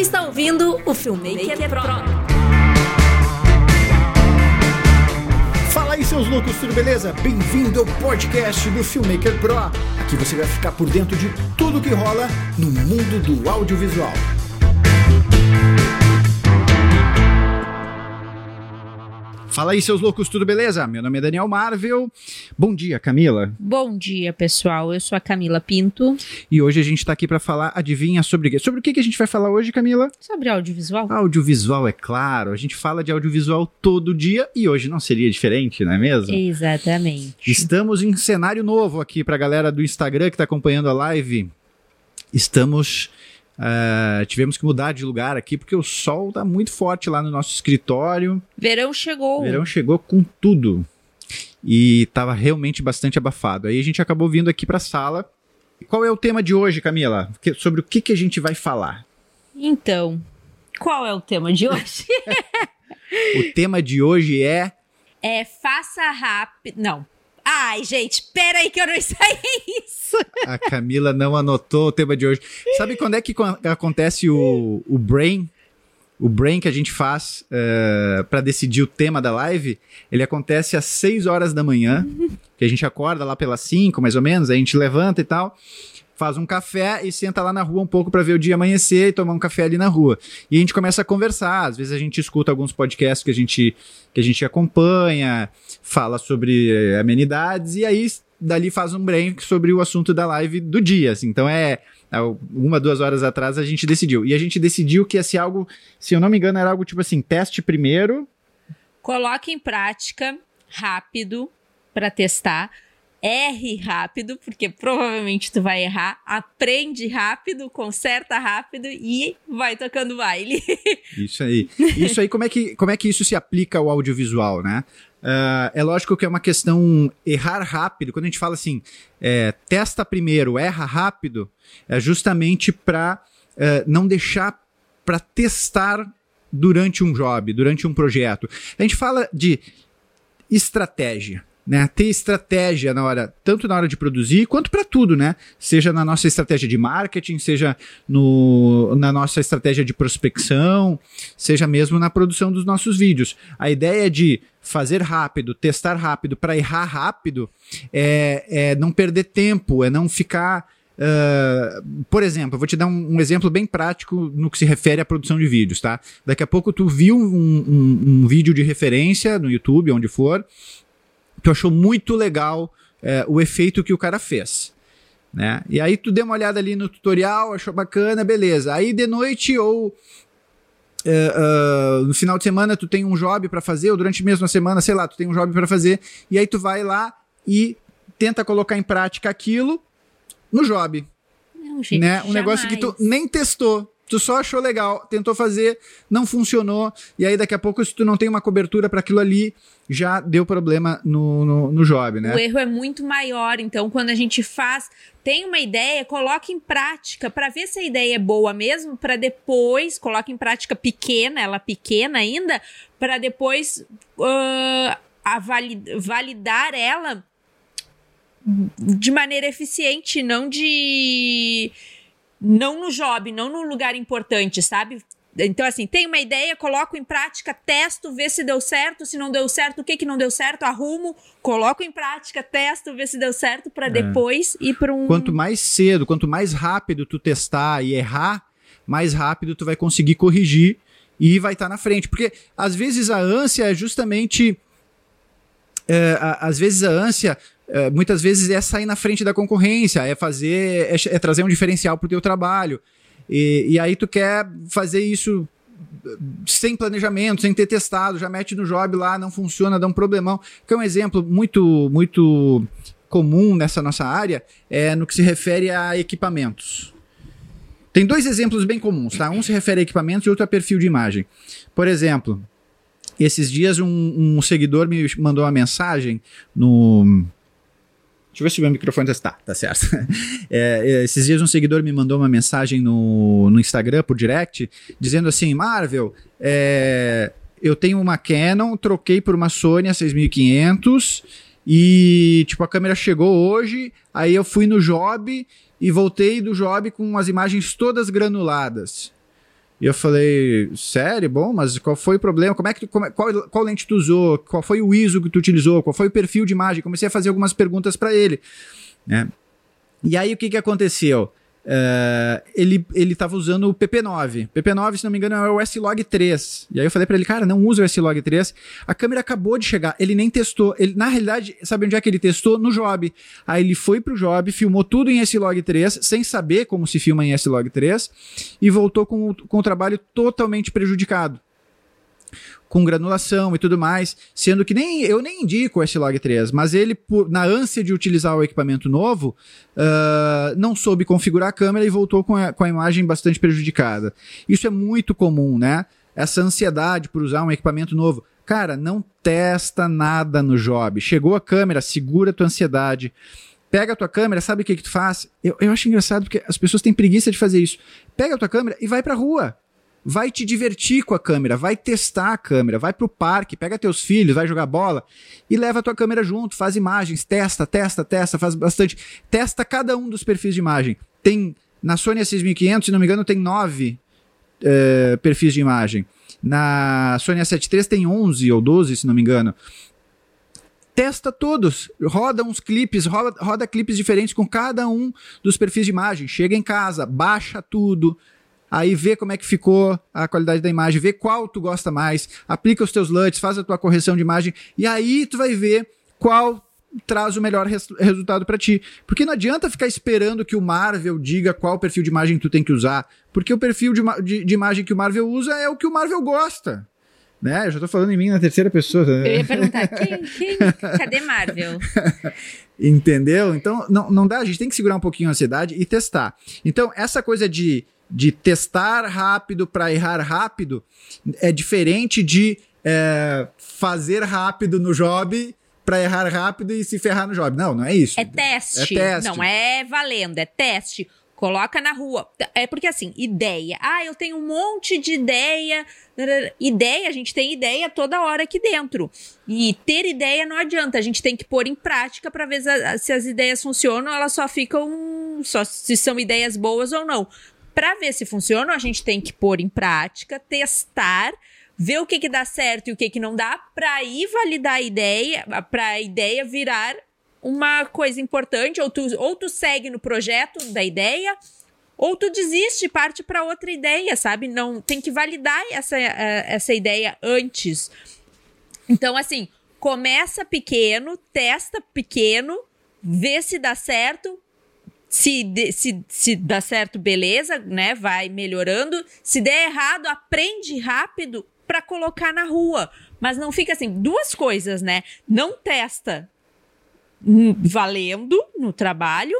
está ouvindo o Filmmaker, Pro. Fala aí, seus loucos, tudo beleza? Bem-vindo ao podcast do Filmmaker Pro. Aqui você vai ficar por dentro de tudo que rola no mundo do audiovisual. Fala aí, seus loucos, tudo beleza? Meu nome é Daniel Marvel. Bom dia, Camila. Bom dia, pessoal. Eu sou a Camila Pinto. E hoje a gente tá aqui para falar, adivinha sobre o quê? Sobre o que, que a gente vai falar hoje, Camila? Sobre audiovisual. Audiovisual, é claro. A gente fala de audiovisual todo dia e hoje não seria diferente, não é mesmo? Exatamente. Estamos em cenário novo aqui pra galera do Instagram que tá acompanhando a live. Estamos Uh, tivemos que mudar de lugar aqui porque o sol tá muito forte lá no nosso escritório. Verão chegou. Verão chegou com tudo. E tava realmente bastante abafado. Aí a gente acabou vindo aqui pra sala. Qual é o tema de hoje, Camila? Que, sobre o que, que a gente vai falar? Então, qual é o tema de hoje? o tema de hoje é. É faça rápido. Não, Ai, gente, pera aí que eu não ensaiei isso. A Camila não anotou o tema de hoje. Sabe quando é que acontece o, o brain? O brain que a gente faz uh, eh, para decidir o tema da live, ele acontece às 6 horas da manhã, que a gente acorda lá pelas 5, mais ou menos, aí a gente levanta e tal faz um café e senta lá na rua um pouco para ver o dia amanhecer e tomar um café ali na rua. E a gente começa a conversar, às vezes a gente escuta alguns podcasts que a gente, que a gente acompanha, fala sobre eh, amenidades e aí dali faz um break sobre o assunto da live do dia. Assim. Então é uma, duas horas atrás a gente decidiu. E a gente decidiu que ia ser algo, se eu não me engano, era algo tipo assim: teste primeiro. Coloque em prática rápido para testar erre rápido, porque provavelmente tu vai errar, aprende rápido, conserta rápido e vai tocando baile. Isso aí. Isso aí, como é que, como é que isso se aplica ao audiovisual, né? Uh, é lógico que é uma questão errar rápido. Quando a gente fala assim, é, testa primeiro, erra rápido, é justamente para é, não deixar para testar durante um job, durante um projeto. A gente fala de estratégia né? Ter estratégia na hora, tanto na hora de produzir quanto para tudo, né? Seja na nossa estratégia de marketing, seja no, na nossa estratégia de prospecção, seja mesmo na produção dos nossos vídeos. A ideia de fazer rápido, testar rápido para errar rápido é, é não perder tempo, é não ficar Uh, por exemplo, eu vou te dar um, um, exemplo bem prático no que se refere à produção de vídeos, tá? Daqui a pouco tu viu um, um, um vídeo de referência no YouTube, onde for, tu achou muito legal é, o efeito que o cara fez. Né? E aí tu deu uma olhada ali no tutorial, achou bacana, beleza. Aí de noite ou uh, uh, no final de semana tu tem um job para fazer, ou durante mesmo a semana, sei lá, tu tem um job para fazer, e aí tu vai lá e tenta colocar em prática aquilo no job. Não, gente, né? Um negócio que tu nem testou tu só achou legal, tentou fazer, não funcionou, e aí daqui a pouco, se tu não tem uma cobertura para aquilo ali, já deu problema no, no, no, job, né? O erro é muito maior, então quando a gente faz, tem uma ideia, coloque em prática para ver se a ideia é boa mesmo, para depois, coloque em prática pequena, ela pequena ainda, para depois uh, validar ela de maneira eficiente, não de não no job, não no lugar importante, sabe? Então, assim, tem uma ideia, coloco em prática, testo, vê se deu certo, se não deu certo, o que que não deu certo, arrumo, coloco em prática, testo, vê se deu certo, para é. depois ir para um. Quanto mais cedo, quanto mais rápido tu testar e errar, mais rápido tu vai conseguir corrigir e vai estar tá na frente. Porque às vezes a ânsia é justamente. É, às vezes a ânsia é, muitas vezes é sair na frente da concorrência, é fazer, é, é trazer um diferencial para o teu trabalho. E, e aí tu quer fazer isso sem planejamento, sem ter testado, já mete no job lá, não funciona, dá um problemão. Que é um exemplo muito, muito comum nessa nossa área, é no que se refere a equipamentos. Tem dois exemplos bem comuns, tá? Um se refere a equipamentos e outro a perfil de imagem. Por exemplo, esses dias um, um seguidor me mandou uma mensagem no, Deixa eu ver se o meu microfone está. Tá certo. É, é, esses dias um seguidor me mandou uma mensagem no, no Instagram por direct, dizendo assim: Marvel, é, eu tenho uma Canon, troquei por uma Sony a 6500 e, tipo, a câmera chegou hoje, aí eu fui no job e voltei do job com as imagens todas granuladas. E eu falei, sério? Bom, mas qual foi o problema? Como é que tu, como, qual, qual lente tu usou? Qual foi o ISO que tu utilizou? Qual foi o perfil de imagem? Comecei a fazer algumas perguntas para ele, né? E aí o que que aconteceu? Uh, ele, ele tava usando o PP9. PP9, se não me engano, é o S-Log 3. E aí eu falei para ele, cara, não usa o S-Log 3. A câmera acabou de chegar, ele nem testou. Ele, na realidade, sabe onde é que ele testou? No Job. Aí ele foi pro Job, filmou tudo em S-Log 3, sem saber como se filma em S-Log 3, e voltou com, com o trabalho totalmente prejudicado com granulação e tudo mais, sendo que nem eu nem indico o S-Log 3, mas ele, por, na ânsia de utilizar o equipamento novo, uh, não soube configurar a câmera e voltou com a, com a imagem bastante prejudicada. Isso é muito comum, né? Essa ansiedade por usar um equipamento novo. Cara, não testa nada no job. Chegou a câmera, segura a tua ansiedade. Pega a tua câmera, sabe o que, que tu faz? Eu, eu acho engraçado porque as pessoas têm preguiça de fazer isso. Pega a tua câmera e vai pra rua vai te divertir com a câmera, vai testar a câmera, vai pro parque, pega teus filhos, vai jogar bola e leva a tua câmera junto, faz imagens, testa, testa, testa, faz bastante. Testa cada um dos perfis de imagem. Tem na Sony A6500, se não me engano, tem nove uh, perfis de imagem. Na Sony A7 III tem 11 ou 12, se não me engano. Testa todos, roda uns clipes, roda, roda clipes diferentes com cada um dos perfis de imagem. Chega em casa, baixa tudo, aí vê como é que ficou a qualidade da imagem, vê qual tu gosta mais, aplica os teus LUTs, faz a tua correção de imagem e aí tu vai ver qual traz o melhor res resultado para ti. Porque não adianta ficar esperando que o Marvel diga qual perfil de imagem tu tem que usar, porque o perfil de, de, de imagem que o Marvel usa é o que o Marvel gosta. Né? Eu já tô falando em mim na terceira pessoa. Né? Eu ia perguntar, quem, quem? Cadê Marvel? Entendeu? Então, não, não dá, a gente tem que segurar um pouquinho a ansiedade e testar. Então, essa coisa de de testar rápido para errar rápido é diferente de é, fazer rápido no job para errar rápido e se ferrar no job. Não, não é isso. É teste. É teste. Não é valendo, é teste. Coloca na rua. É porque assim, ideia. Ah, eu tenho um monte de ideia. Ideia, a gente tem ideia toda hora aqui dentro. E ter ideia não adianta. A gente tem que pôr em prática para ver se as ideias funcionam. Elas só ficam. Só se são ideias boas ou não. Para ver se funciona, a gente tem que pôr em prática, testar, ver o que, que dá certo e o que, que não dá, para aí validar a ideia, para a ideia virar uma coisa importante, ou tu, ou tu segue no projeto da ideia, ou tu desiste, parte para outra ideia, sabe? Não tem que validar essa, eh, essa ideia antes. Então, assim, começa pequeno, testa pequeno, vê se dá certo, se, de, se, se dá certo, beleza, né? Vai melhorando. Se der errado, aprende rápido para colocar na rua. Mas não fica assim, duas coisas, né? Não testa valendo no trabalho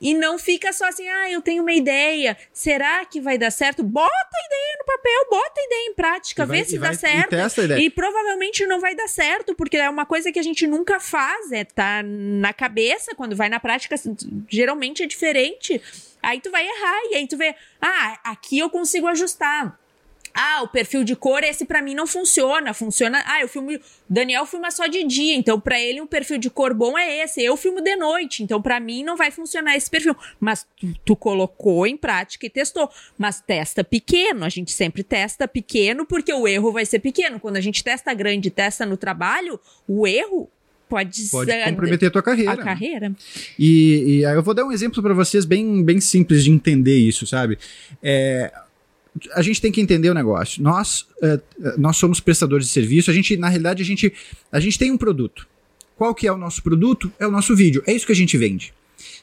e não fica só assim, ah, eu tenho uma ideia, será que vai dar certo? Bota a ideia no papel, bota a ideia em prática, vai, vê se dá vai, certo. E, testa a ideia. e provavelmente não vai dar certo, porque é uma coisa que a gente nunca faz, é tá na cabeça, quando vai na prática, geralmente é diferente. Aí tu vai errar, e aí tu vê, ah, aqui eu consigo ajustar. Ah, o perfil de cor, esse para mim não funciona. Funciona. Ah, eu filmo. Daniel filma só de dia, então para ele um perfil de cor bom é esse. Eu filmo de noite, então para mim não vai funcionar esse perfil. Mas tu, tu, colocou em prática e testou. Mas testa pequeno, a gente sempre testa pequeno porque o erro vai ser pequeno. Quando a gente testa grande, testa no trabalho, o erro pode, pode comprometer a tua carreira. A carreira. E, e aí eu vou dar um exemplo para vocês bem, bem simples de entender isso, sabe? É, a gente tem que entender o negócio. Nós, uh, nós somos prestadores de serviço. A gente, na realidade, a gente, a gente tem um produto. Qual que é o nosso produto? É o nosso vídeo. É isso que a gente vende.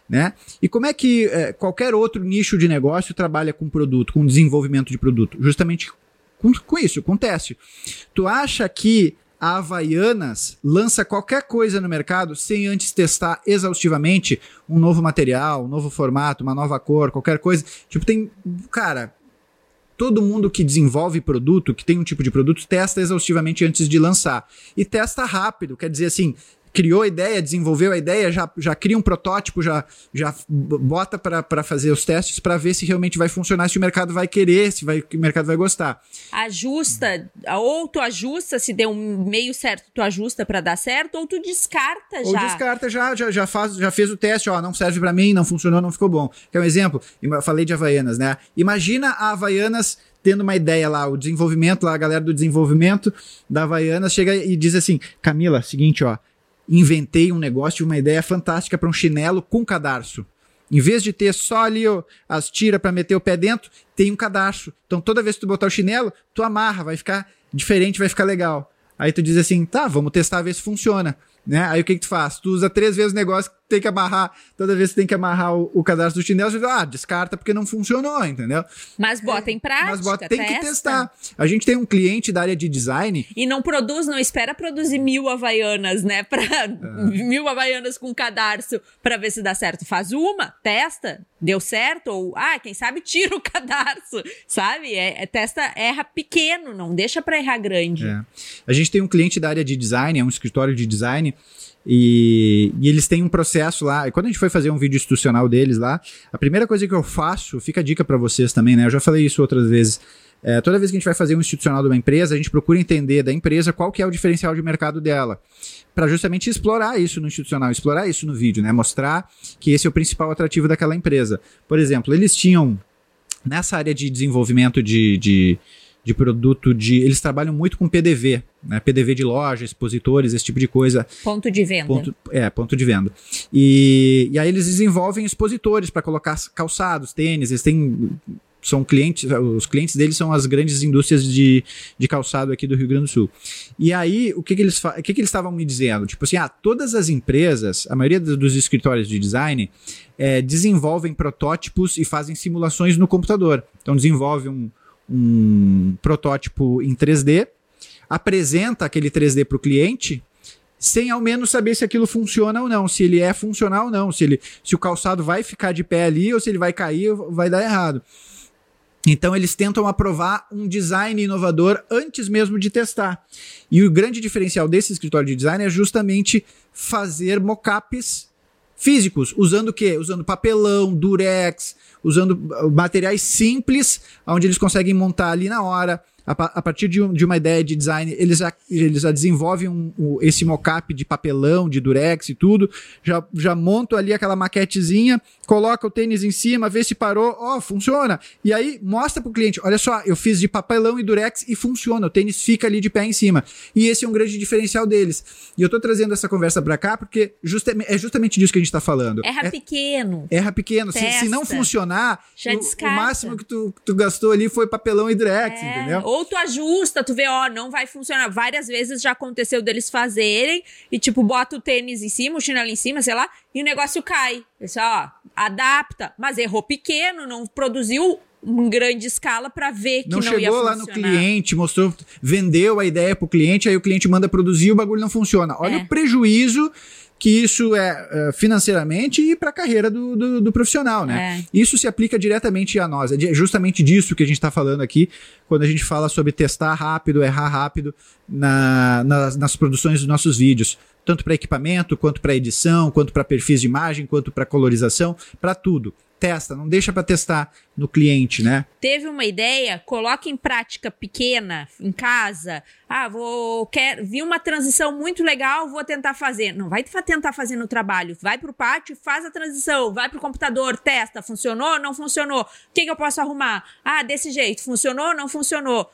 Né? E como é que uh, qualquer outro nicho de negócio trabalha com produto, com desenvolvimento de produto? Justamente com, com isso, com teste. Tu acha que a Havaianas lança qualquer coisa no mercado sem antes testar exaustivamente um novo material, um novo formato, uma nova cor, qualquer coisa? Tipo, tem. Cara, todo mundo que desenvolve produto, que tem um tipo de produto, testa exaustivamente antes de lançar. E testa rápido, quer dizer assim, criou a ideia, desenvolveu a ideia, já, já cria um protótipo, já, já bota para fazer os testes para ver se realmente vai funcionar, se o mercado vai querer, se vai, o mercado vai gostar. Ajusta, ou tu ajusta, se deu um meio certo, tu ajusta para dar certo, ou tu descarta já. Ou descarta já, já, já, faz, já fez o teste, ó, não serve para mim, não funcionou, não ficou bom. Quer um exemplo? Eu falei de Havaianas, né? Imagina a Havaianas tendo uma ideia lá, o desenvolvimento, lá, a galera do desenvolvimento da Havaianas chega e diz assim: Camila, seguinte, ó, inventei um negócio, uma ideia fantástica para um chinelo com cadarço. Em vez de ter só ali ó, as tiras para meter o pé dentro, tem um cadarço. Então toda vez que tu botar o chinelo, tu amarra, vai ficar diferente, vai ficar legal. Aí tu diz assim, tá, vamos testar, ver se funciona. Né? Aí o que, que tu faz? Tu usa três vezes o negócio, tem que amarrar, toda vez que tem que amarrar o, o cadastro do chinelo, você diz, ah, descarta porque não funcionou, entendeu? Mas bota em prática. Mas bota, tem testa. que testar. A gente tem um cliente da área de design. E não produz, não espera produzir mil havaianas, né? Pra, é. Mil havaianas com cadarço para ver se dá certo. Faz uma, testa, deu certo, ou, ah, quem sabe tira o cadarço, sabe? É, é testa, erra pequeno, não deixa para errar grande. É. A gente tem um cliente da área de design, é um escritório de design e, e, eles têm um processo lá. E quando a gente foi fazer um vídeo institucional deles lá, a primeira coisa que eu faço, fica a dica para vocês também, né? Eu já falei isso outras vezes. É, toda vez que a gente vai fazer um institucional de uma empresa, a gente procura entender da empresa qual que é o diferencial de mercado dela, para justamente explorar isso no institucional, explorar isso no vídeo, né? Mostrar que esse é o principal atrativo daquela empresa. Por exemplo, eles tinham nessa área de desenvolvimento de, de de produto de. Eles trabalham muito com PDV, né? PDV de loja, expositores, esse tipo de coisa. Ponto de venda. Ponto, é, ponto de venda. E, e aí eles desenvolvem expositores para colocar calçados, tênis, eles têm. São clientes, os clientes deles são as grandes indústrias de, de calçado aqui do Rio Grande do Sul. E aí, o que, que eles o que, que eles estavam me dizendo? Tipo assim, ah, todas as empresas, a maioria dos escritórios de design, é, desenvolvem protótipos e fazem simulações no computador. Então, desenvolve um, um protótipo em 3D, apresenta aquele 3D para o cliente, sem ao menos saber se aquilo funciona ou não, se ele é funcional ou não, se, ele, se o calçado vai ficar de pé ali ou se ele vai cair ou vai dar errado. Então eles tentam aprovar um design inovador antes mesmo de testar. E o grande diferencial desse escritório de design é justamente fazer mockups físicos, usando o quê? Usando papelão, durex, usando materiais simples, onde eles conseguem montar ali na hora, a, a partir de, um, de, uma ideia de design, eles já, eles já desenvolvem um, um, esse mockup de papelão, de durex e tudo, já, já montam ali aquela maquetezinha, coloca o tênis em cima, vê se parou, ó, oh, funciona. E aí mostra pro cliente, olha só, eu fiz de papelão e durex e funciona, o tênis fica ali de pé em cima. E esse é um grande diferencial deles. E eu tô trazendo essa conversa pra cá porque justa, é justamente disso que a gente tá falando. Erra é, pequeno. Erra pequeno. Se, se, não funcionar, o, o, máximo que tu, tu, gastou ali foi papelão e durex, é. entendeu? Ou tu ajusta, tu vê, ó, não vai funcionar. Várias vezes já aconteceu deles fazerem e, tipo, bota o tênis em cima, o chinelo em cima, sei lá, e o negócio cai. Isso, ó, adapta. Mas errou pequeno, não produziu em grande escala para ver que não, não chegou lá no cliente, mostrou, vendeu a ideia pro cliente, aí o cliente manda produzir, o bagulho não funciona. Olha é. o prejuízo que isso é uh, financeiramente e para a carreira do, do, do, profissional, né? É. Isso se aplica diretamente a nós. É justamente disso que a gente está falando aqui quando a gente fala sobre testar rápido, errar rápido na, nas, nas produções dos nossos vídeos. Tanto para equipamento, quanto para edição, quanto para perfis de imagem, quanto para colorização, para tudo testa, não deixa para testar no cliente, né? Teve uma ideia, coloca em prática pequena em casa. Ah, vou quer vi uma transição muito legal, vou tentar fazer. Não vai tentar fazer no trabalho, vai pro pátio, faz a transição, vai pro computador, testa, funcionou, não funcionou. O que, que eu posso arrumar? Ah, desse jeito, funcionou, não funcionou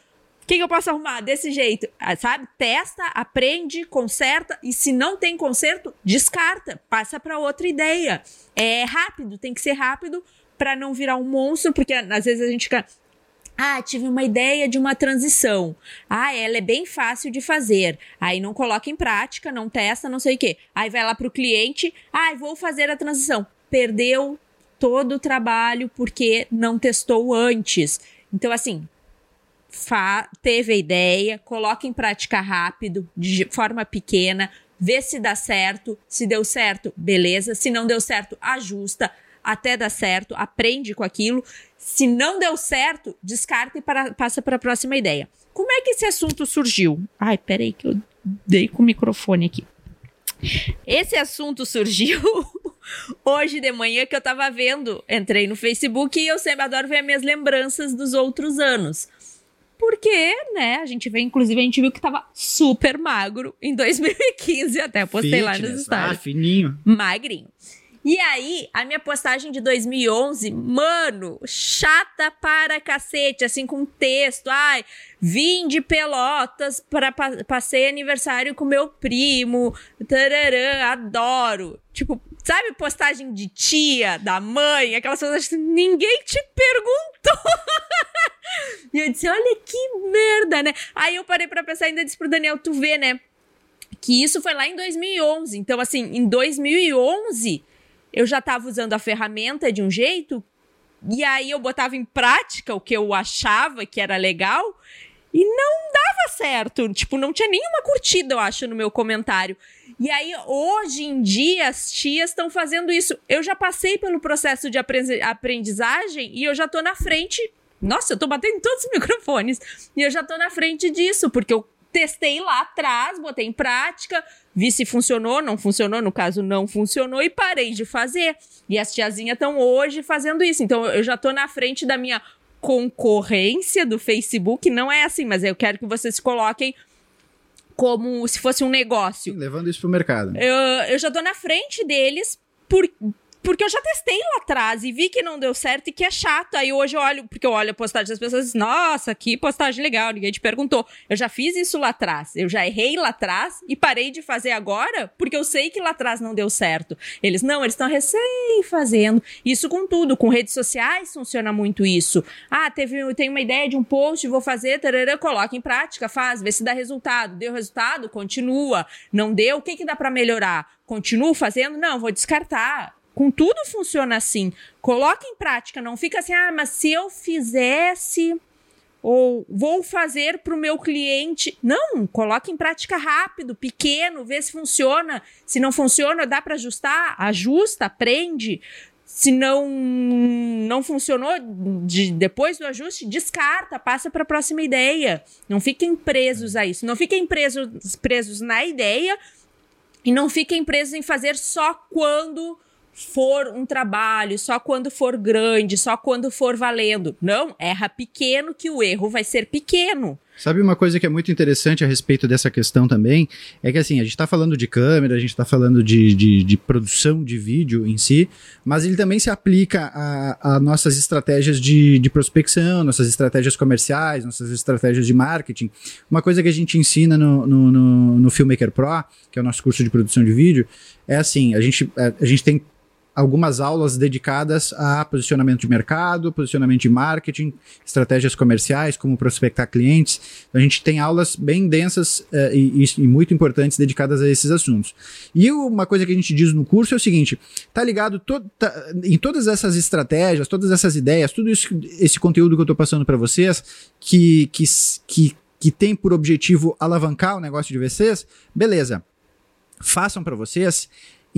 que, que eu posso arrumar desse jeito? Ah, sabe? Testa, aprende, conserta e se não tem conserto, descarta, passa para outra ideia. É rápido, tem que ser rápido para não virar um monstro, porque às vezes a gente fica ah, tive uma ideia de uma transição. Ah, ela é bem fácil de fazer. Aí não coloca em prática, não testa, não sei o quê. Aí vai lá para o cliente, ah, vou fazer a transição. Perdeu todo o trabalho porque não testou antes. Então, assim, teve a ideia, coloca em prática rápido, de forma pequena, vê se dá certo. Se deu certo, beleza. Se não deu certo, ajusta até dar certo, aprende com aquilo. Se não deu certo, descarta e para, passa para a próxima ideia. Como é que esse assunto surgiu? Ai, peraí que eu dei com o microfone aqui. Esse assunto surgiu hoje de manhã que eu tava vendo. Entrei no Facebook e eu sempre adoro ver minhas lembranças dos outros anos. Porque, né, a gente vê, inclusive, a gente viu que tava super magro em 2015, até postei lá nos Fitness, stories. Ah, fininho. magrinho. E aí, a minha postagem de 2011, mano, chata para cacete, assim, com texto. Ai, vim de Pelotas para pa passei aniversário com meu primo. Tararã, adoro. Tipo, sabe postagem de tia, da mãe, aquelas coisas assim, ninguém te perguntou. e eu disse, olha que merda, né? Aí eu parei pra pensar, ainda disse pro Daniel, tu vê, né? Que isso foi lá em 2011. Então, assim, em 2011 eu já estava usando a ferramenta de um jeito, e aí eu botava em prática o que eu achava que era legal, e não dava certo. Tipo, não tinha nenhuma curtida, eu acho, no meu comentário. E aí, hoje em dia, as tias estão fazendo isso. Eu já passei pelo processo de apre- aprendizagem e eu já tô na frente. Nossa, eu tô batendo em todos os microfones. E eu já tô na frente disso, porque eu testei lá atrás, botei em prática, vi se funcionou, não funcionou, no caso não funcionou e parei de fazer. E as tiazinhas estão hoje fazendo isso. Então eu já tô na frente da minha concorrência do Facebook, não é assim, mas eu quero que vocês se coloquem como se fosse um negócio. Levando isso pro mercado. Eu, eu já tô na frente deles por, porque eu já testei lá atrás e vi que não deu certo e que é chato. Aí hoje eu olho, porque eu olho a postagem das pessoas e nossa, que postagem legal, ninguém te perguntou. Eu já fiz isso lá atrás, eu já errei lá atrás e parei de fazer agora porque eu sei que lá atrás não deu certo. Eles, não, eles estão recém fazendo. Isso com tudo, com redes sociais funciona muito isso. Ah, teve, tem uma ideia de um post, vou fazer, tarará, coloca em prática, faz, vê se dá resultado. Deu resultado? Continua. Não deu? O que, que dá para melhorar? Continuo fazendo? Não, vou descartar com tudo funciona assim. Coloca em prática, não fica assim, ah, mas se eu fizesse ou vou fazer para o meu cliente. Não, coloca em prática rápido, pequeno, vê se funciona. Se não funciona, dá para ajustar, ajusta, aprende. Se não não funcionou de, depois do ajuste, descarta, passa para a próxima ideia. Não fiquem presos a isso. Não fiquem presos, presos na ideia e não fiquem presos em fazer só quando for um trabalho, só quando for grande, só quando for valendo. Não, erra pequeno que o erro vai ser pequeno. Sabe uma coisa que é muito interessante a respeito dessa questão também? É que assim, a gente está falando de câmera, a gente está falando de, de, de, produção de vídeo em si, mas ele também se aplica a, a nossas estratégias de, de, prospecção, nossas estratégias comerciais, nossas estratégias de marketing. Uma coisa que a gente ensina no, no, no, no Filmmaker Pro, que é o nosso curso de produção de vídeo, é assim, a gente, a gente tem algumas aulas dedicadas a posicionamento de mercado, posicionamento de marketing, estratégias comerciais, como prospectar clientes. A gente tem aulas bem densas uh, e, e, muito importantes dedicadas a esses assuntos. E uma coisa que a gente diz no curso é o seguinte: tá ligado to, tá, em todas essas estratégias, todas essas ideias, tudo isso, esse conteúdo que eu estou passando para vocês, que, que, que, que tem por objetivo alavancar o negócio de vocês, beleza. Façam para vocês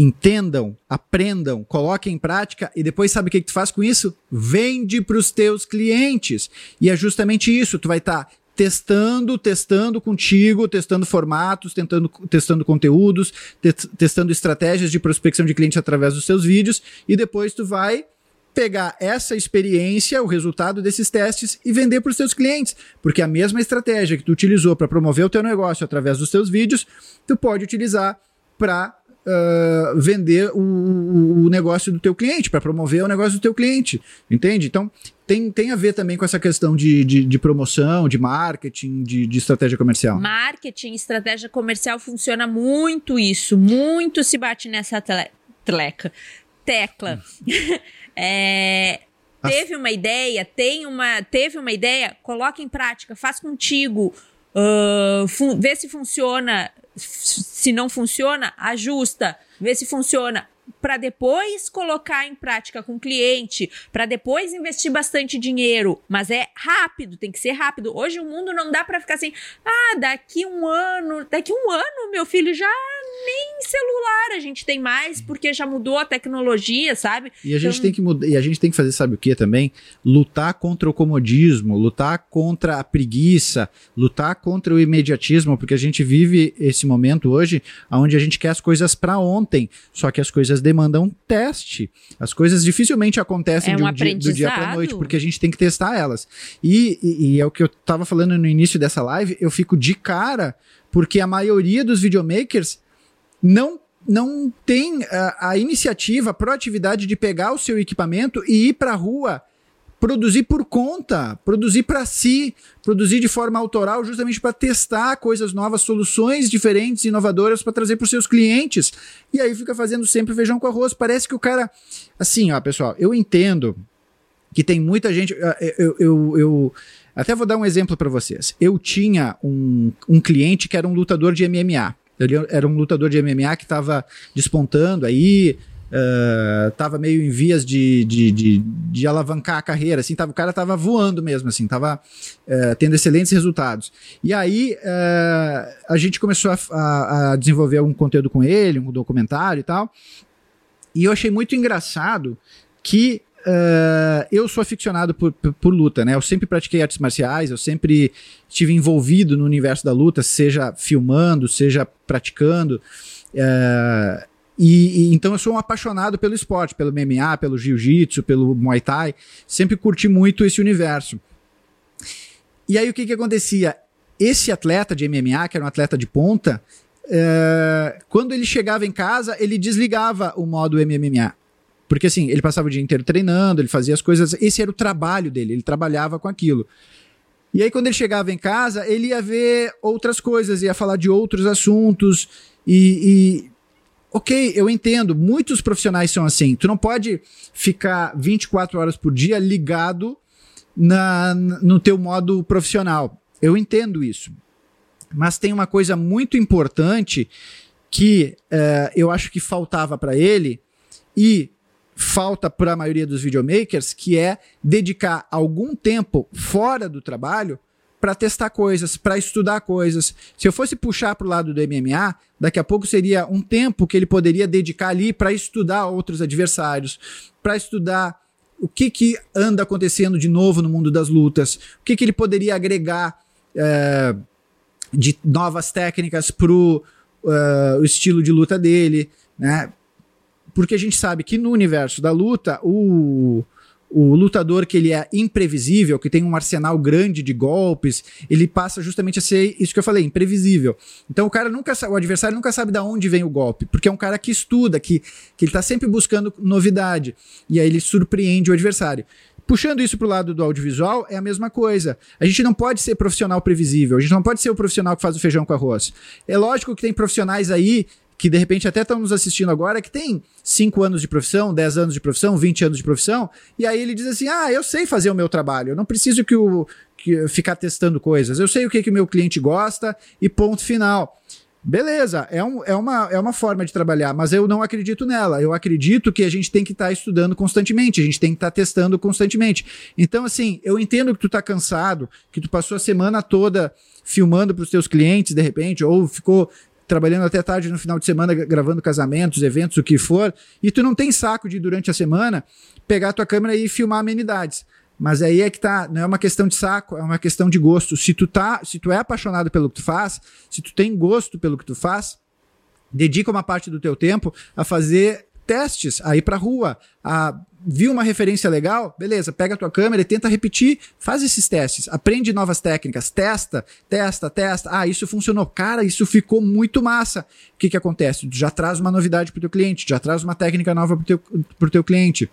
entendam, aprendam, coloquem em prática e depois sabe o que, que tu faz com isso? Vende para os teus clientes. E é justamente isso, tu vai estar tá testando, testando contigo, testando formatos, tentando, testando conteúdos, te testando estratégias de prospecção de clientes através dos seus vídeos e depois tu vai pegar essa experiência, o resultado desses testes e vender para os seus clientes, porque a mesma estratégia que tu utilizou para promover o teu negócio através dos teus vídeos, tu pode utilizar para Uh, vender o, o, negócio do teu cliente, para promover o negócio do teu cliente, entende? Então, tem, tem a ver também com essa questão de, de, de promoção, de marketing, de, de, estratégia comercial. Marketing, estratégia comercial funciona muito isso, muito se bate nessa tle, tleca, tecla. é, teve uma ideia, tem uma, teve uma ideia, coloca em prática, faz contigo, uh, vê se funciona, se não funciona, ajusta, vê se funciona, para depois colocar em prática com o cliente, para depois investir bastante dinheiro, mas é rápido, tem que ser rápido. Hoje o mundo não dá para ficar assim, ah, daqui um ano, daqui um ano meu filho já nem celular a gente tem mais, porque já mudou a tecnologia, sabe? E a gente Então- tem que mudar, e a gente tem que fazer, sabe o que também? Lutar contra o comodismo, lutar contra a preguiça, lutar contra o imediatismo, porque a gente vive esse momento hoje onde a gente quer as coisas para ontem, só que as coisas demandam teste. As coisas dificilmente acontecem É de um um dia, do dia para noite, porque a gente tem que testar elas. E, e- e é o que eu tava falando no início dessa live, eu fico de cara, porque a maioria dos videomakers não não tem a, a iniciativa, a proatividade de pegar o seu equipamento e ir para a rua produzir por conta, produzir para si, produzir de forma autoral, justamente para testar coisas novas, soluções diferentes, inovadoras para trazer para os seus clientes. E aí fica fazendo sempre feijão com arroz. Parece que o cara, assim, ó, pessoal, eu entendo que tem muita gente. Eu, eu, eu, até vou dar um exemplo para vocês. Eu tinha um, um cliente que era um lutador de MMA. Ele era um lutador de MMA que estava despontando aí, estava meio em vias de, de, de, de alavancar a carreira, assim, tava, o cara estava voando mesmo, assim, estava tendo excelentes resultados. E aí eh, a gente começou a, a, a desenvolver um conteúdo com ele, um documentário e tal, e eu achei muito engraçado que Uh, eu sou aficionado por, por, por, luta, né? Eu sempre pratiquei artes marciais, eu sempre estive envolvido no universo da luta, seja filmando, seja praticando. Uh, e, e, então eu sou um apaixonado pelo esporte, pelo MMA, pelo jiu-jitsu, pelo muay thai. Sempre curti muito esse universo. E aí o que que acontecia? Esse atleta de MMA, que era um atleta de ponta, uh, quando ele chegava em casa, ele desligava o modo MMA. Porque assim, ele passava o dia inteiro treinando, ele fazia as coisas, esse era o trabalho dele, ele trabalhava com aquilo. E aí, quando ele chegava em casa, ele ia ver outras coisas, ia falar de outros assuntos. E, e, ok, eu entendo, muitos profissionais são assim. Tu não pode ficar 24 horas por dia ligado na, no teu modo profissional. Eu entendo isso. Mas tem uma coisa muito importante que uh, eu acho que faltava para ele e falta para a maioria dos videomakers, que é dedicar algum tempo fora do trabalho para testar coisas, para estudar coisas. Se eu fosse puxar para o lado do MMA, daqui a pouco seria um tempo que ele poderia dedicar ali para estudar outros adversários, para estudar o que, que anda acontecendo de novo no mundo das lutas, o que, que ele poderia agregar é, de novas técnicas para o uh, estilo de luta dele, né? Porque a gente sabe que no universo da luta, o, o lutador que ele é imprevisível, que tem um arsenal grande de golpes, ele passa justamente a ser isso que eu falei, imprevisível. Então o cara nunca o adversário nunca sabe de onde vem o golpe, porque é um cara que estuda, que, que ele tá sempre buscando novidade, e aí ele surpreende o adversário. Puxando isso para o lado do audiovisual, é a mesma coisa. A gente não pode ser profissional previsível, a gente não pode ser o profissional que faz o feijão com arroz. É lógico que tem profissionais aí que de repente até estão nos assistindo agora, que tem 5 anos de profissão, 10 anos de profissão, 20 anos de profissão, e aí ele diz assim: ah, eu sei fazer o meu trabalho, eu não preciso que o, que ficar testando coisas, eu sei o que, que meu cliente gosta e ponto final. Beleza, é, um, é, uma, é uma forma de trabalhar, mas eu não acredito nela. Eu acredito que a gente tem que estar tá estudando constantemente, a gente tem que estar tá testando constantemente. Então, assim, eu entendo que tu tá cansado, que tu passou a semana toda filmando para os teus clientes, de repente, ou ficou trabalhando até tarde no final de semana, gravando casamentos, eventos, o que for, e tu não tem saco de, durante a semana, pegar tua câmera e filmar amenidades. Mas aí é que tá, não é uma questão de saco, é uma questão de gosto. Se tu tá, se tu é apaixonado pelo que tu faz, se tu tem gosto pelo que tu faz, dedica uma parte do teu tempo a fazer testes, a ir pra rua, a viu uma referência legal, beleza, pega a tua câmera e tenta repetir, faz esses testes, aprende novas técnicas, testa, testa, testa. Ah, isso funcionou. Cara, isso ficou muito massa. O que que acontece? Já traz uma novidade pro teu cliente, já traz uma técnica nova pro teu, pro teu cliente.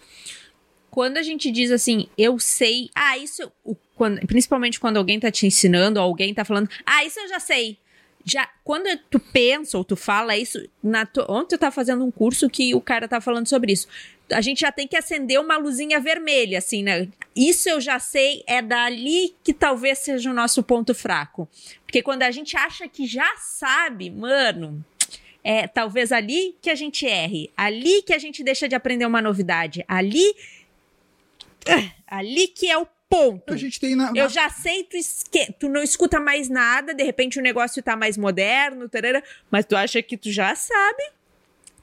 Quando a gente diz assim, eu sei, ah, isso, quando, principalmente quando alguém tá te ensinando, alguém tá falando, ah, isso eu já sei. Já, quando tu pensa ou tu fala isso, na tu, ontem tu tá fazendo um curso que o cara tá falando sobre isso. A gente já tem que acender uma luzinha vermelha, assim, né? Isso eu já sei, é dali que talvez seja o nosso ponto fraco. Porque quando a gente acha que já sabe, mano, é talvez ali que a gente erre, ali que a gente deixa de aprender uma novidade, ali ali que é o Ponto. A gente tem na, na... Eu já sei, tu, esque... tu não escuta mais nada, de repente o negócio tá mais moderno, tarara, mas tu acha que tu já sabe.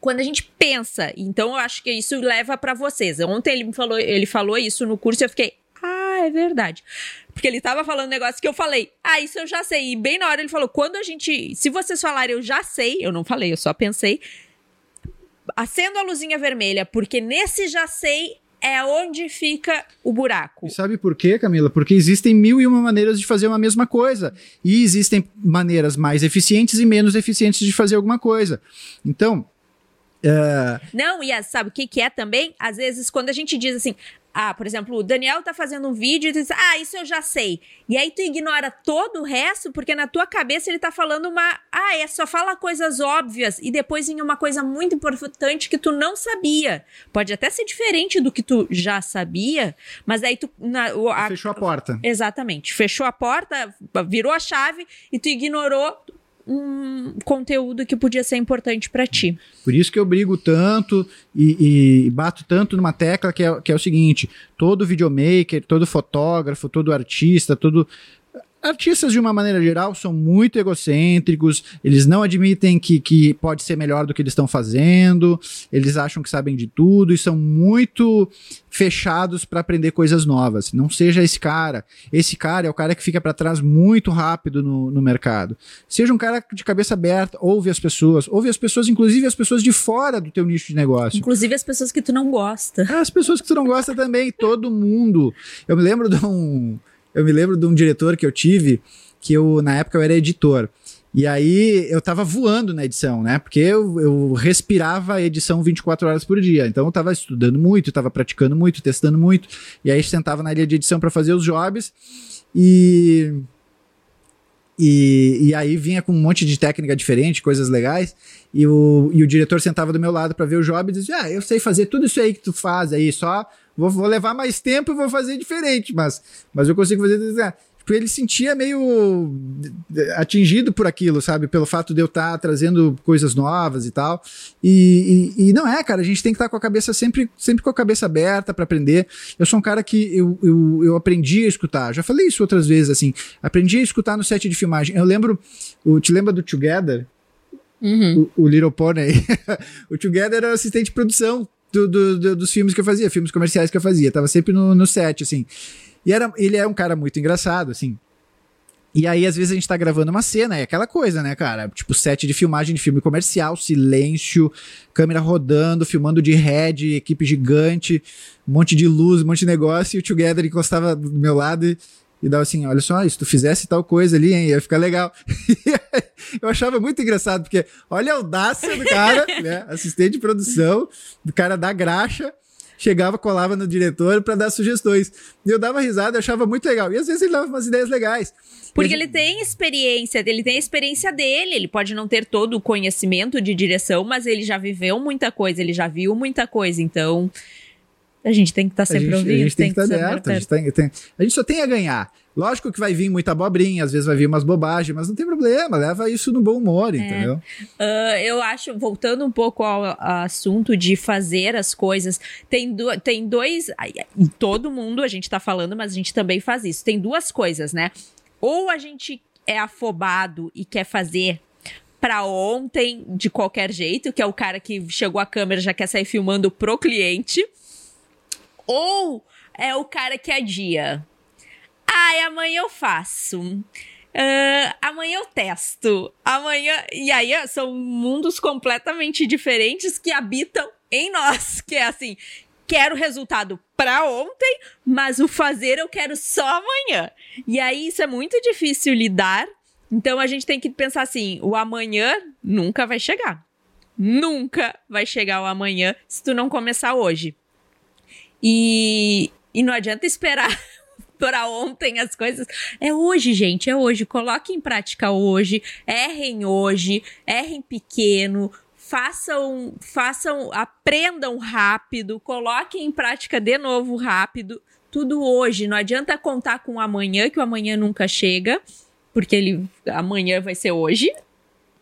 Quando a gente pensa, então eu acho que isso leva para vocês. Ontem ele me falou, ele falou isso no curso e eu fiquei, ah, é verdade. Porque ele tava falando um negócio que eu falei, ah, isso eu já sei. E bem na hora ele falou, quando a gente, se vocês falarem eu já sei, eu não falei, eu só pensei, acendo a luzinha vermelha, porque nesse já sei é onde fica o buraco. E sabe por quê, Camila? Porque existem mil e uma maneiras de fazer uma mesma coisa. E existem maneiras mais eficientes e menos eficientes de fazer alguma coisa. Então. Uh... Não, e sabe o que, que é também? Às vezes, quando a gente diz assim, ah, por exemplo, o Daniel tá fazendo um vídeo e tu diz, ah, isso eu já sei. E aí tu ignora todo o resto, porque na tua cabeça ele tá falando uma, ah, é só fala coisas óbvias e depois em uma coisa muito importante que tu não sabia. Pode até ser diferente do que tu já sabia, mas aí tu na, a, fechou a porta. Exatamente, fechou a porta, virou a chave e tu ignorou um conteúdo que podia ser importante para ti. Por isso que eu brigo tanto e, e, bato tanto numa tecla que é, que é o seguinte: todo videomaker, todo fotógrafo, todo artista, todo Artistas, de uma maneira geral, são muito egocêntricos, eles não admitem que, que pode ser melhor do que eles estão fazendo, eles acham que sabem de tudo e são muito fechados para aprender coisas novas. Não seja esse cara. Esse cara é o cara que fica para trás muito rápido no, no mercado. Seja um cara de cabeça aberta, ouve as pessoas, ouve as pessoas, inclusive as pessoas de fora do teu nicho de negócio. Inclusive as pessoas que tu não gosta. As pessoas que tu não gosta também, todo mundo. Eu me lembro de um eu me lembro de um diretor que eu tive, que eu, na época, eu era editor. E aí eu tava voando na edição, né? Porque eu, eu respirava a edição 24 horas por dia. Então eu tava estudando muito, tava praticando muito, testando muito. E aí sentava na linha de edição para fazer os jobs. E, e, e aí vinha com um monte de técnica diferente, coisas legais. E o, e o diretor sentava do meu lado para ver o job e dizia: Ah, eu sei fazer tudo isso aí que tu faz aí, só Vou, vou levar mais tempo e vou fazer diferente, mas, mas eu consigo fazer. Tipo, ele sentia meio atingido por aquilo, sabe? Pelo fato de eu estar tá trazendo coisas novas e tal. E, e, e, não é, cara, a gente tem que estar tá com a cabeça sempre, sempre com a cabeça aberta para aprender. Eu sou um cara que eu, eu, eu aprendi a escutar. Já falei isso outras vezes, assim. Aprendi a escutar no set de filmagem. Eu lembro, o, te lembra do Together? Uhum. O, o, Little Pony. o Together era assistente de produção do, do, do, dos filmes que eu fazia, filmes comerciais que eu fazia. Tava sempre no, no set, assim. E era, ele é um cara muito engraçado, assim. E aí, às vezes, a gente tá gravando uma cena, é aquela coisa, né, cara? Tipo, set de filmagem de filme comercial, silêncio, câmera rodando, filmando de head, equipe gigante, um monte de luz, um monte de negócio, e o Together encostava do meu lado e e dava assim: olha só, se tu fizesse tal coisa ali, hein, ia ficar legal. eu achava muito engraçado, porque olha a audácia do cara, né? Assistente de produção, do cara da graxa chegava, colava no diretor para dar sugestões. E eu dava risada, eu achava muito legal. E às vezes ele dava umas ideias legais. Porque ele tem experiência, ele tem a experiência dele, ele pode não ter todo o conhecimento de direção, mas ele já viveu muita coisa, ele já viu muita coisa, então a gente tem que estar tá sempre ouvindo. A gente tem, que estar tá aberto. A gente, tem, tem, a gente só tem a ganhar. Lógico que vai vir muita abobrinha, às vezes vai vir umas bobagens, mas não tem problema, leva isso no bom humor, é. entendeu? Uh, eu acho, voltando um pouco ao, ao, assunto de fazer as coisas, tem, do, tem dois. Todo mundo a gente tá falando, mas a gente também faz isso. Tem duas coisas, né? Ou a gente é afobado e quer fazer para ontem de qualquer jeito, que é o cara que chegou à câmera já quer sair filmando pro cliente ou é o cara que adia. Ai, amanhã eu faço. Uh, amanhã eu testo. Amanhã. E aí são mundos completamente diferentes que habitam em nós. Que é assim: quero resultado para ontem, mas o fazer eu quero só amanhã. E aí isso é muito difícil lidar. Então a gente tem que pensar assim: o amanhã nunca vai chegar. Nunca vai chegar o amanhã se tu não começar hoje. E, e não adianta esperar para ontem as coisas. É hoje, gente, é hoje. Coloque em prática hoje, errem hoje, errem pequeno, façam, façam, aprendam rápido, coloquem em prática de novo rápido, tudo hoje. Não adianta contar com o amanhã, que o amanhã nunca chega, porque ele amanhã vai ser hoje.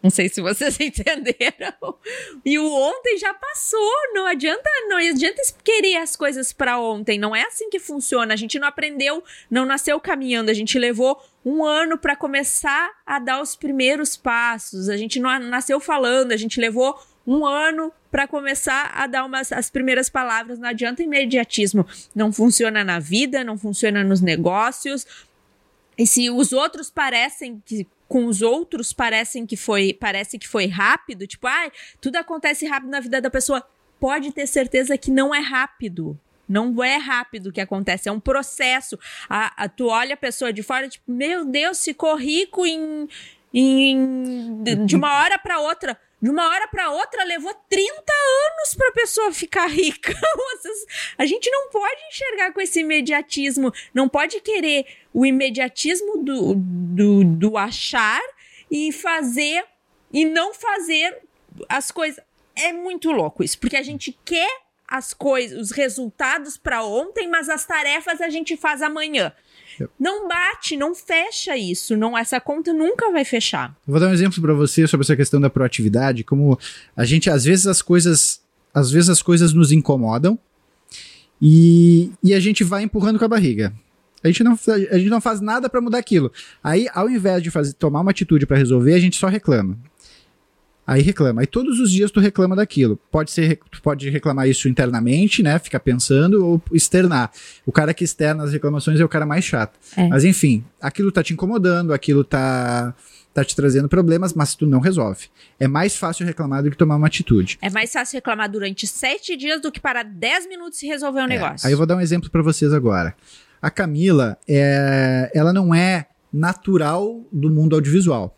Não sei se vocês entenderam. E o ontem já passou. Não adianta, não adianta querer as coisas para ontem. Não é assim que funciona. A gente não aprendeu, não nasceu caminhando. A gente levou um ano para começar a dar os primeiros passos. A gente não nasceu falando. A gente levou um ano para começar a dar umas, as primeiras palavras. Não adianta imediatismo. Não funciona na vida, não funciona nos negócios. E se os outros parecem que com os outros parecem que foi parece que foi rápido, tipo, ah, tudo acontece rápido na vida da pessoa. Pode ter certeza que não é rápido. Não é rápido o que acontece, é um processo. A, a, tu olha a pessoa de fora, tipo, meu Deus, ficou rico em, em de uma hora para outra de uma hora para outra levou 30 anos para a pessoa ficar rica. a gente não pode enxergar com esse imediatismo, não pode querer o imediatismo do, do, do achar e fazer e não fazer as coisas. É muito louco isso, porque a gente quer as coisas, os resultados para ontem, mas as tarefas a gente faz amanhã. Não bate, não fecha isso. Não, essa conta nunca vai fechar. Vou dar um exemplo para você sobre essa questão da proatividade, como a gente às vezes as coisas, às vezes as coisas nos incomodam e, e a gente vai empurrando com a barriga. A gente não, a gente não faz nada para mudar aquilo. Aí, ao invés de fazer, tomar uma atitude para resolver, a gente só reclama. Aí reclama. Aí todos os dias tu reclama daquilo. Pode ser, tu pode reclamar isso internamente, né? Ficar pensando ou externar. O cara que externa as reclamações é o cara mais chato. É. Mas enfim, aquilo tá te incomodando, aquilo tá tá te trazendo problemas, mas tu não resolve. É mais fácil reclamar do que tomar uma atitude. É mais fácil reclamar durante sete dias do que parar dez minutos e resolver um é. negócio. Aí eu vou dar um exemplo para vocês agora. A Camila, é, ela não é natural do mundo audiovisual.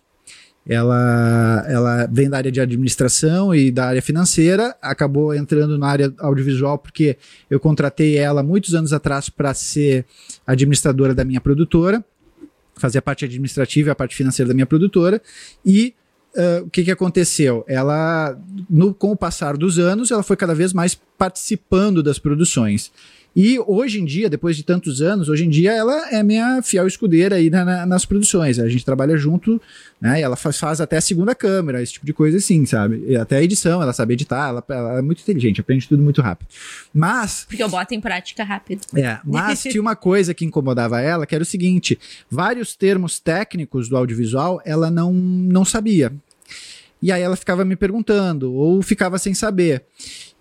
Ela, ela vem da área de administração e da área financeira, acabou entrando na área audiovisual porque eu contratei ela muitos anos atrás para ser administradora da minha produtora, fazer a parte administrativa e a parte financeira da minha produtora, e Uh, o que, que aconteceu? Ela, no, com o passar dos anos, ela foi cada vez mais participando das produções. E hoje em dia, depois de tantos anos, hoje em dia ela é minha fiel escudeira aí na, na, nas produções. A gente trabalha junto, né? E ela faz, faz, até a segunda câmera, esse tipo de coisa assim, sabe? E até a edição, ela sabe editar, ela, ela, é muito inteligente, aprende tudo muito rápido. Mas. Porque eu boto em prática rápido. É, mas tinha uma coisa que incomodava ela, que era o seguinte: vários termos técnicos do audiovisual ela não, não sabia. E aí ela ficava me perguntando, ou ficava sem saber.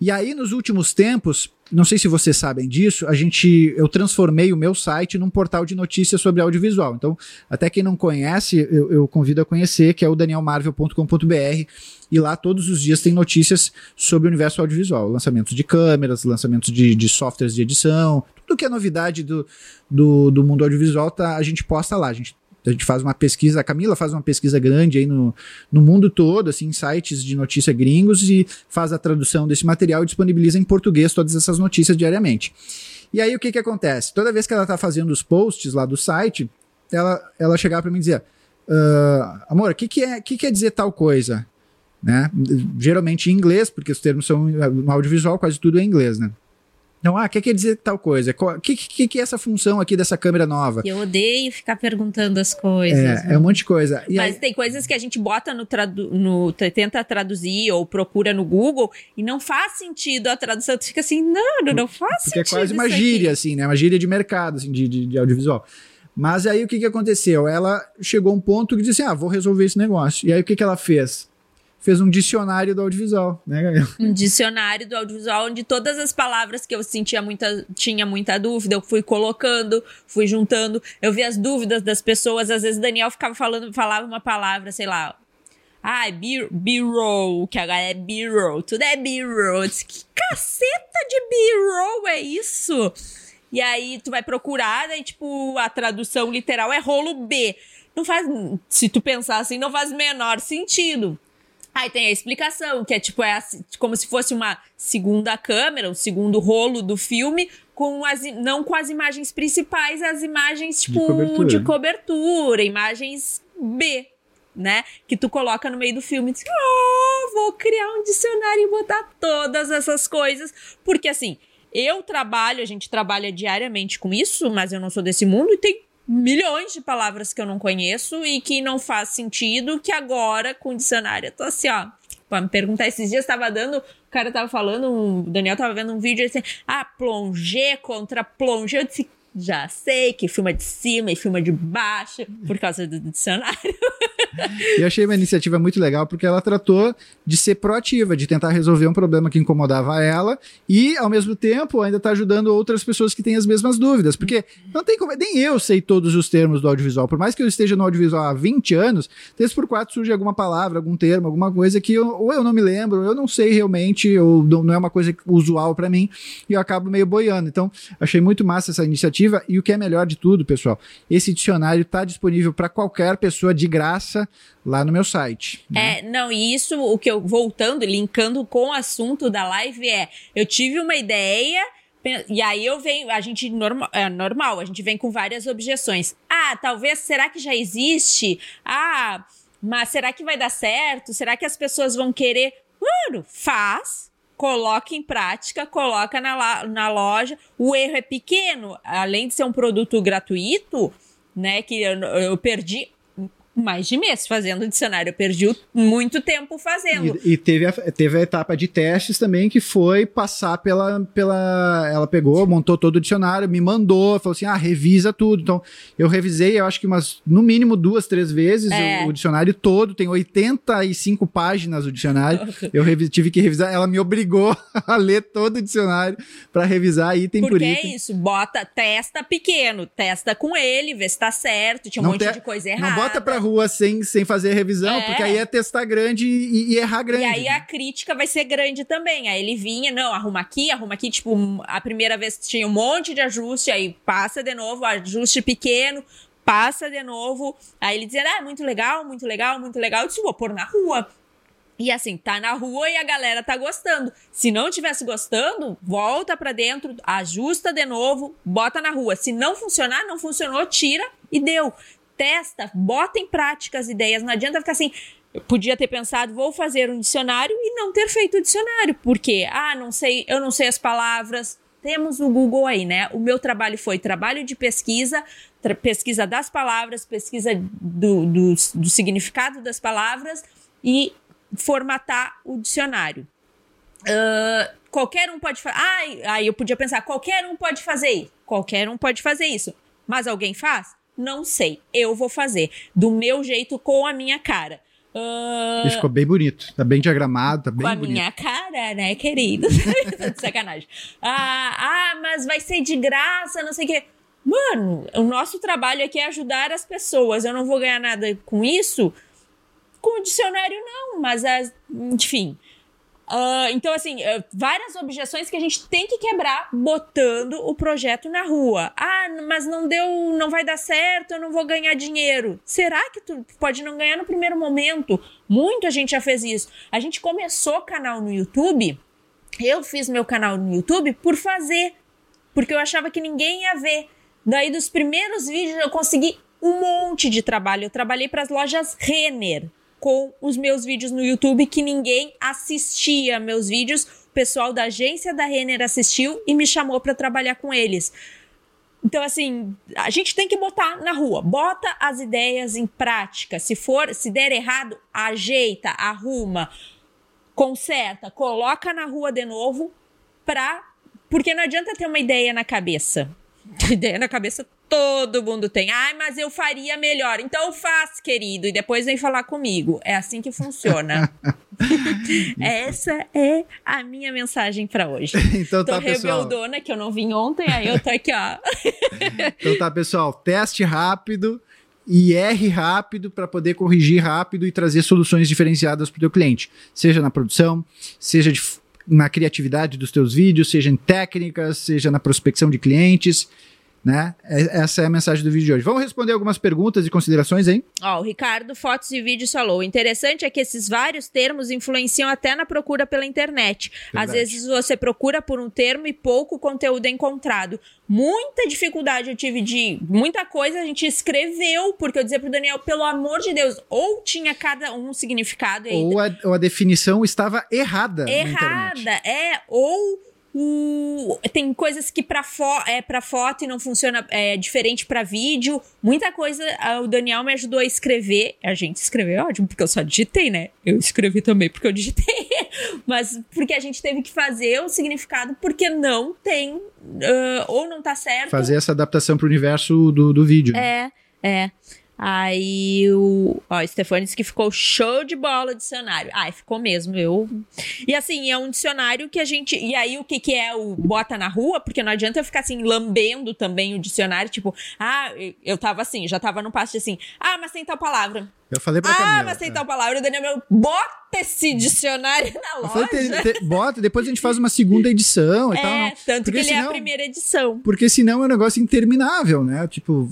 E aí, nos últimos tempos, não sei se vocês sabem disso, a gente, eu transformei o meu site num portal de notícias sobre audiovisual. Então, até quem não conhece, eu, eu convido a conhecer, que é o danielmarvel.com.br. E lá todos os dias tem notícias sobre o universo audiovisual, lançamentos de câmeras, lançamentos de, de softwares de edição, tudo que é novidade do, do, do mundo audiovisual, tá, a gente posta lá. A gente a gente faz uma pesquisa, a Camila faz uma pesquisa grande aí no, no mundo todo, assim, sites de notícia gringos e faz a tradução desse material e disponibiliza em português todas essas notícias diariamente. E aí o que que acontece? Toda vez que ela tá fazendo os posts lá do site, ela, ela chegava para mim e dizia, uh, amor, o que que, é, que quer dizer tal coisa? Né? Geralmente em inglês, porque os termos são no audiovisual, quase tudo é em inglês, né? Então, ah, o que quer dizer tal coisa? O que, que, que, é essa função aqui dessa câmera nova? Eu odeio ficar perguntando as coisas. É, né? é um monte de coisa. E Mas aí... tem coisas que a gente bota no, tradu no. tenta traduzir ou procura no Google e não faz sentido a tradução. Tu fica assim, não, não, não faz Porque sentido. Porque é quase uma gíria, aqui. assim, né? Uma gíria de mercado, assim, de, de, de audiovisual. Mas aí o que, que aconteceu? Ela chegou a um ponto que disse: assim, ah, vou resolver esse negócio. E aí o que, que ela fez? Fez um dicionário do audiovisual, né, Gabriel? Um dicionário do audiovisual onde todas as palavras que eu sentia muita, tinha muita dúvida, eu fui colocando, fui juntando, eu vi as dúvidas das pessoas, às vezes Daniel ficava falando, falava uma palavra, sei lá, ah, B-roll, que agora é B-roll, tudo é B-roll. Que caceta de B-roll é isso? E aí tu vai procurar, e tipo, a tradução literal é rolo B. Não faz, se tu pensar assim, não faz menor sentido. Aí tem a explicação, que é tipo, é assim, como se fosse uma segunda câmera, um segundo rolo do filme, com as, não com as imagens principais, as imagens, tipo, de cobertura, de cobertura imagens B, né? Que tu coloca no meio do filme e diz, oh, vou criar um dicionário e botar todas essas coisas. Porque assim, eu trabalho, a gente trabalha diariamente com isso, mas eu não sou desse mundo, e tem milhões de palavras que eu não conheço e que não faz sentido, que agora com o dicionário eu tô assim, ó. Pra me perguntar, esses dias tava dando, o cara tava falando, o Daniel tava vendo um vídeo assim, ah, plongé contra plongé. Eu disse, já sei que filma de cima e filma de baixo por causa do dicionário. E eu achei uma iniciativa muito legal porque ela tratou de ser proativa, de tentar resolver um problema que incomodava ela e, ao mesmo tempo, ainda está ajudando outras pessoas que têm as mesmas dúvidas. Porque não tem como. Nem eu sei todos os termos do audiovisual. Por mais que eu esteja no audiovisual há 20 anos, três por quatro surge alguma palavra, algum termo, alguma coisa que eu, ou eu não me lembro, ou eu não sei realmente, ou não é uma coisa usual para mim, e eu acabo meio boiando. Então, achei muito massa essa iniciativa e o que é melhor de tudo, pessoal, esse dicionário está disponível para qualquer pessoa de graça lá no meu site. Né? É, não, e isso, o que eu, voltando, linkando com o assunto da live é, eu tive uma ideia, e aí eu venho, a gente normal, é normal, a gente vem com várias objeções. Ah, talvez, será que já existe? Ah, mas será que vai dar certo? Será que as pessoas vão querer? Mano, faz, coloca em prática, coloca na, na loja. O erro é pequeno, além de ser um produto gratuito, né? Que eu, eu perdi mais de mês fazendo dicionário. Eu perdi muito tempo fazendo. E, e, teve, a, teve a etapa de testes também, que foi passar pela, pela. Ela pegou, montou todo o dicionário, me mandou, falou assim: ah, revisa tudo. Então, eu revisei, eu acho que umas, no mínimo duas, três vezes é. o, o, dicionário todo. Tem 85 páginas o dicionário. eu tive que revisar. Ela me obrigou a ler todo o dicionário para revisar item Porque por item. Porque é isso, bota, testa pequeno, testa com ele, vê se tá certo. Tinha um não monte te, de coisa errada. Não bota pra rua sem, sem fazer revisão, é. porque aí é testar grande e, e, errar grande. E aí a crítica vai ser grande também. Aí ele vinha, não, arruma aqui, arruma aqui. Tipo, a primeira vez tinha um monte de ajuste, aí passa de novo, ajuste pequeno, passa de novo. Aí ele dizia, ah, muito legal, muito legal, muito legal. Eu disse, vou pôr na rua. E assim, tá na rua e a galera tá gostando. Se não tivesse gostando, volta para dentro, ajusta de novo, bota na rua. Se não funcionar, não funcionou, tira e deu testa, bota em prática as ideias. Não adianta ficar assim. Eu podia ter pensado, vou fazer um dicionário e não ter feito o dicionário. Porque, ah, não sei, eu não sei as palavras. Temos o Google aí, né? O meu trabalho foi trabalho de pesquisa, pesquisa das palavras, pesquisa do, do, do significado das palavras e formatar o dicionário. Uh, qualquer um pode fazer. Ah, aí eu podia pensar, qualquer um pode fazer. Qualquer um pode fazer isso. Mas alguém faz? Não sei. Eu vou fazer. Do meu jeito, com a minha cara. Uh... Ficou bem bonito. Tá bem diagramado, tá bem Com bonito. a minha cara, né, querido? de sacanagem. Ah, ah, mas vai ser de graça, não sei o quê. Mano, o nosso trabalho aqui é ajudar as pessoas. Eu não vou ganhar nada com isso. Com o dicionário, não. Mas, as, enfim. Uh, então, assim, uh, várias objeções que a gente tem que quebrar botando o projeto na rua. Ah, mas não deu, não vai dar certo, eu não vou ganhar dinheiro. Será que tu pode não ganhar no primeiro momento? Muita gente já fez isso. A gente começou canal no YouTube. Eu fiz meu canal no YouTube por fazer, porque eu achava que ninguém ia ver. Daí, dos primeiros vídeos, eu consegui um monte de trabalho. Eu trabalhei para as lojas Renner com os meus vídeos no YouTube que ninguém assistia meus vídeos. O pessoal da agência da Renner assistiu e me chamou para trabalhar com eles. Então, assim, a gente tem que botar na rua. Bota as ideias em prática. Se for, se der errado, ajeita, arruma, conserta, coloca na rua de novo pra. Porque não adianta ter uma ideia na cabeça. Ideia na cabeça todo mundo tem. Ai, mas eu faria melhor. Então faz, querido, e depois vem falar comigo. É assim que funciona. Essa é a minha mensagem para hoje. Então tá, tô pessoal. rebeldona, que eu não vim ontem, aí eu tô aqui, ó. então tá, pessoal, teste rápido e erre rápido para poder corrigir rápido e trazer soluções diferenciadas para o teu cliente, seja na produção, seja de, na criatividade dos teus vídeos, seja em técnicas, seja na prospecção de clientes. Né? É, essa é a mensagem do vídeo de hoje. Vamos responder algumas perguntas e considerações, hein? Ó, o Ricardo Fotos e Vídeos falou: o interessante é que esses vários termos influenciam até na procura pela internet. Verdade. Às vezes você procura por um termo e pouco conteúdo é encontrado. Muita dificuldade eu tive de. Muita coisa a gente escreveu, porque eu dizia pro Daniel, pelo amor de Deus, ou tinha cada um significado. Ou a, ou a definição estava errada. Errada, é. Ou O, tem coisas que para fo é para foto e não funciona é diferente para vídeo. Muita coisa o Daniel me ajudou a escrever. A gente escreveu ótimo porque eu só digitei, né? Eu escrevi também porque eu digitei, mas porque a gente teve que fazer o significado porque não tem uh, ou não tá certo. Fazer essa adaptação para o universo do, do vídeo. É, é. Aí o. Ó, Stefani disse que ficou show de bola o dicionário. Ai, ficou mesmo. Eu. E assim, é um dicionário que a gente. E aí, o que, que é o bota na rua? Porque não adianta eu ficar assim, lambendo também o dicionário, tipo, ah, eu tava assim, já tava no passo de assim, ah, mas tem tal palavra. Eu falei pra Ah, Camila, mas tem é. tal palavra. O Daniel meu, bota esse dicionário na Eu loja. falei, te- te- bota, depois a gente faz uma segunda edição e tal. é, tanto Porque que ele é a senão- primeira edição. Porque senão é um negócio interminável, né? Tipo,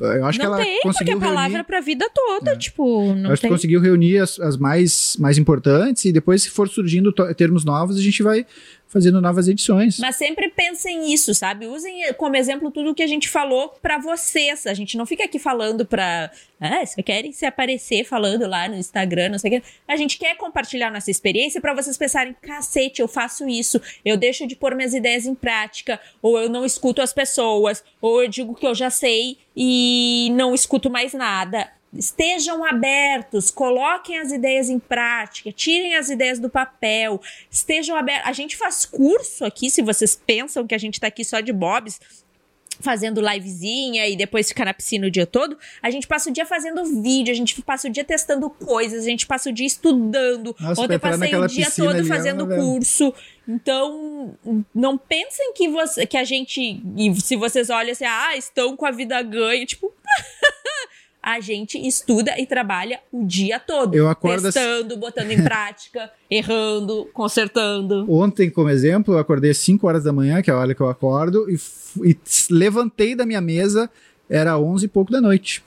eu acho que não ela tem, porque conseguiu a palavra reunir. é pra vida toda, tipo, Eu não acho que tem. conseguiu reunir as, as mais, mais importantes e depois, se for surgindo termos novos, a gente vai fazendo novas edições. Mas sempre pensem nisso, sabe? Usem como exemplo tudo o que a gente falou pra vocês. A gente não fica aqui falando pra. Ah, se querem se aparecer falando lá no Instagram, não sei o quê. A gente quer compartilhar nossa experiência pra vocês pensarem: cacete, eu faço isso, eu deixo de pôr minhas ideias em prática, ou eu não escuto as pessoas, ou eu digo que eu já sei e não escuto mais nada. Estejam abertos, coloquem as ideias em prática, tirem as ideias do papel, estejam abertos. A gente faz curso aqui, se vocês pensam que a gente tá aqui só de bobs, fazendo livezinha e depois ficar na piscina o dia todo, a gente passa o dia fazendo vídeo, a gente passa o dia testando coisas, a gente passa o dia estudando. Nossa, Ontem eu passei o dia todo ali, fazendo velho. curso. Então, não pensem que você que a gente se vocês olham assim, ah, estão com a vida ganha, tipo, a gente estuda e trabalha o dia todo. Eu acordo assim- testando, botando em prática, errando, consertando. Ontem, como exemplo, eu acordei às 5 horas da manhã, que é a hora que eu acordo, e, e levantei da minha mesa, era 11 e pouco da noite.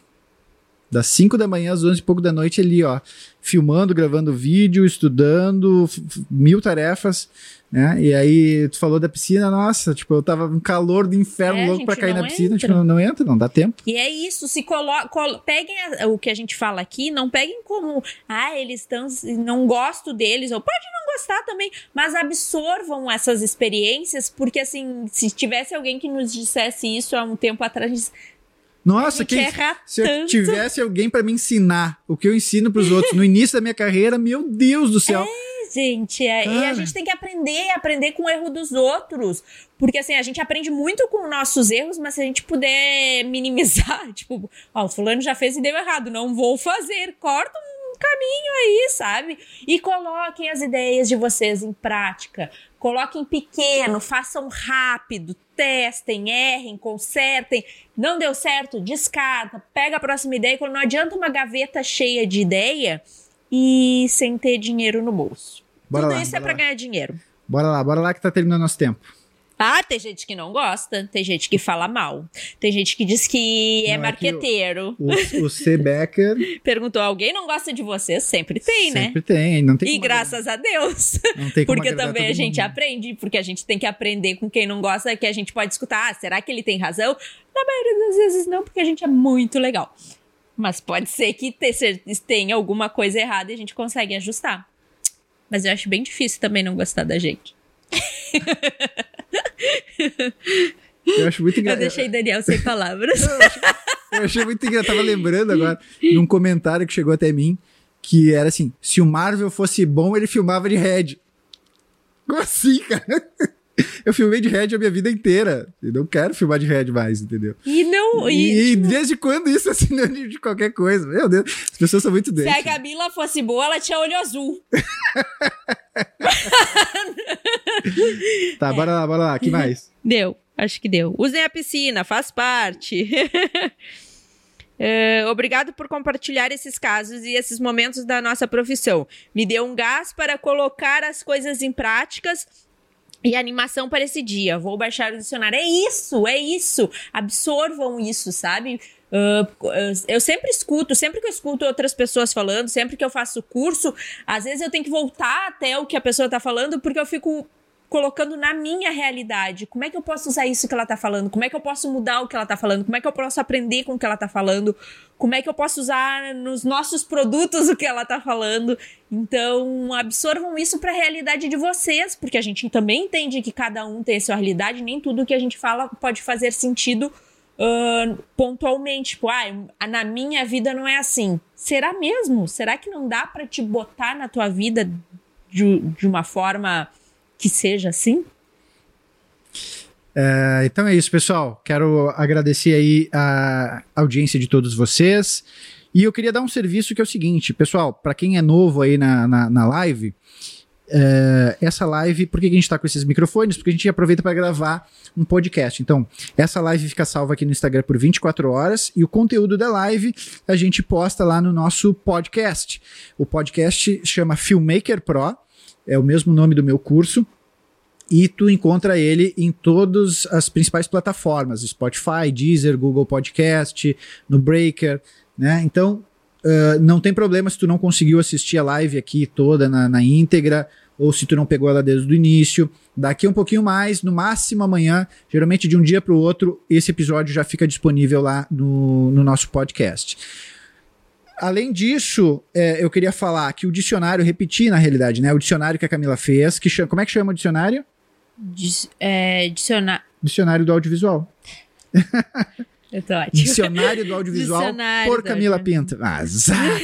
Das 5 da manhã às 11 e pouco da noite ali, ó, filmando, gravando vídeo, estudando, mil tarefas, né? E aí, tu falou da piscina, nossa, tipo, eu tava um calor do inferno É, louco pra gente, cair na piscina, entra. tipo, não, não entra, não dá tempo. E é isso, se colo colo- peguem a- o que a gente fala aqui, não peguem como, ah, eles estão, não gosto deles, ou pode não gostar também, mas absorvam essas experiências, porque assim, se tivesse alguém que nos dissesse isso há um tempo atrás, Nossa, quem, se eu tanto. tivesse alguém pra me ensinar o que eu ensino pros outros no início da minha carreira, meu Deus do céu. gente, é, e a gente tem que aprender, aprender com o erro dos outros. Porque assim, a gente aprende muito com nossos erros, mas se a gente puder minimizar, tipo, ó, o fulano já fez e deu errado, não vou fazer, corta um caminho aí, sabe? E coloquem as ideias de vocês em prática. Coloquem pequeno, façam rápido, testem, errem, consertem. Não deu certo, descarta, pega a próxima ideia. Quando não adianta uma gaveta cheia de ideia e sem ter dinheiro no bolso. Bora Tudo lá, isso é lá. ganhar dinheiro. Bora lá, bora lá que tá terminando nosso tempo. Ah, tem gente que não gosta, tem gente que fala mal, tem gente que diz que é Não, é que o- marqueteiro. O, o C. Becker Perguntou, alguém não gosta de você? Sempre tem, né? sempre tem, não tem E graças a Deus. Não tem como Porque agradar também a gente mundo. aprende, porque a gente tem que aprender com quem não gosta, que a gente pode escutar. Ah, será que ele tem razão? Na maioria das vezes não, porque a gente é muito legal. Mas pode ser que tenha alguma coisa errada e a gente consegue ajustar. Mas eu acho bem difícil também não gostar da gente. Eu acho muito Eu engraçado. deixei Daniel sem palavras. Eu achei muito engraçado. Tava lembrando agora, num comentário que chegou até mim, que era assim: se o Marvel fosse bom, ele filmava de Red. Como assim, cara? Eu filmei de Red a minha vida inteira. Eu não quero filmar de Red mais, entendeu? E não. E, E, tipo, desde quando isso é sinônimo de qualquer coisa? Meu Deus, as pessoas são muito se a. Camila fosse boa, ela tinha olho azul. Tá, bora lá, bora lá. que mais? Deu, acho que deu. Usem a piscina, faz parte. É, obrigado por compartilhar esses casos e esses momentos da nossa profissão. Me deu um gás para colocar as coisas em práticas e animação para esse dia. Vou baixar o dicionário. É isso, é isso. Absorvam isso, sabe? Ah, eu sempre escuto, sempre que eu escuto outras pessoas falando, sempre que eu faço curso, às vezes eu tenho que voltar até o que a pessoa tá falando, porque eu fico colocando na minha realidade. Como é que eu posso usar isso que ela tá falando? Como é que eu posso mudar o que ela tá falando? Como é que eu posso aprender com o que ela tá falando? Como é que eu posso usar nos nossos produtos o que ela tá falando? Então, absorvam isso para a realidade de vocês, porque a gente também entende que cada um tem a sua realidade, nem tudo que a gente fala pode fazer sentido uh, pontualmente. Tipo, ah, na minha vida não é assim. Será mesmo? Será que não dá para te botar na tua vida de, de uma forma que seja assim? É, então é isso, pessoal. Quero agradecer aí a audiência de todos vocês. E eu queria dar um serviço que é o seguinte, pessoal, para quem é novo aí na, na, na live, é, essa live, por que a gente está com esses microfones? Porque a gente aproveita para gravar um podcast. Então, essa live fica salva aqui no Instagram por 24 horas e o conteúdo da live a gente posta lá no nosso podcast. O podcast chama Filmmaker Pro, é o mesmo nome do meu curso. E tu encontra ele em todas as principais plataformas: Spotify, Deezer, Google Podcast, no Breaker, né? Então, uh, não tem problema se tu não conseguiu assistir a live aqui toda na, na íntegra, ou se tu não pegou ela desde o início. Daqui um pouquinho mais, no máximo amanhã, geralmente de um dia para o outro, esse episódio já fica disponível lá no, no nosso podcast. Além disso, é, eu queria falar que o dicionário, repetir na realidade, né? O dicionário que a Camila fez, que chama, como é que chama o dicionário? Dis, é, dicionário. Dicionário do audiovisual. Eu tô ótimo. Dicionário do Audiovisual Dicionário por Camila Pinto. Ah,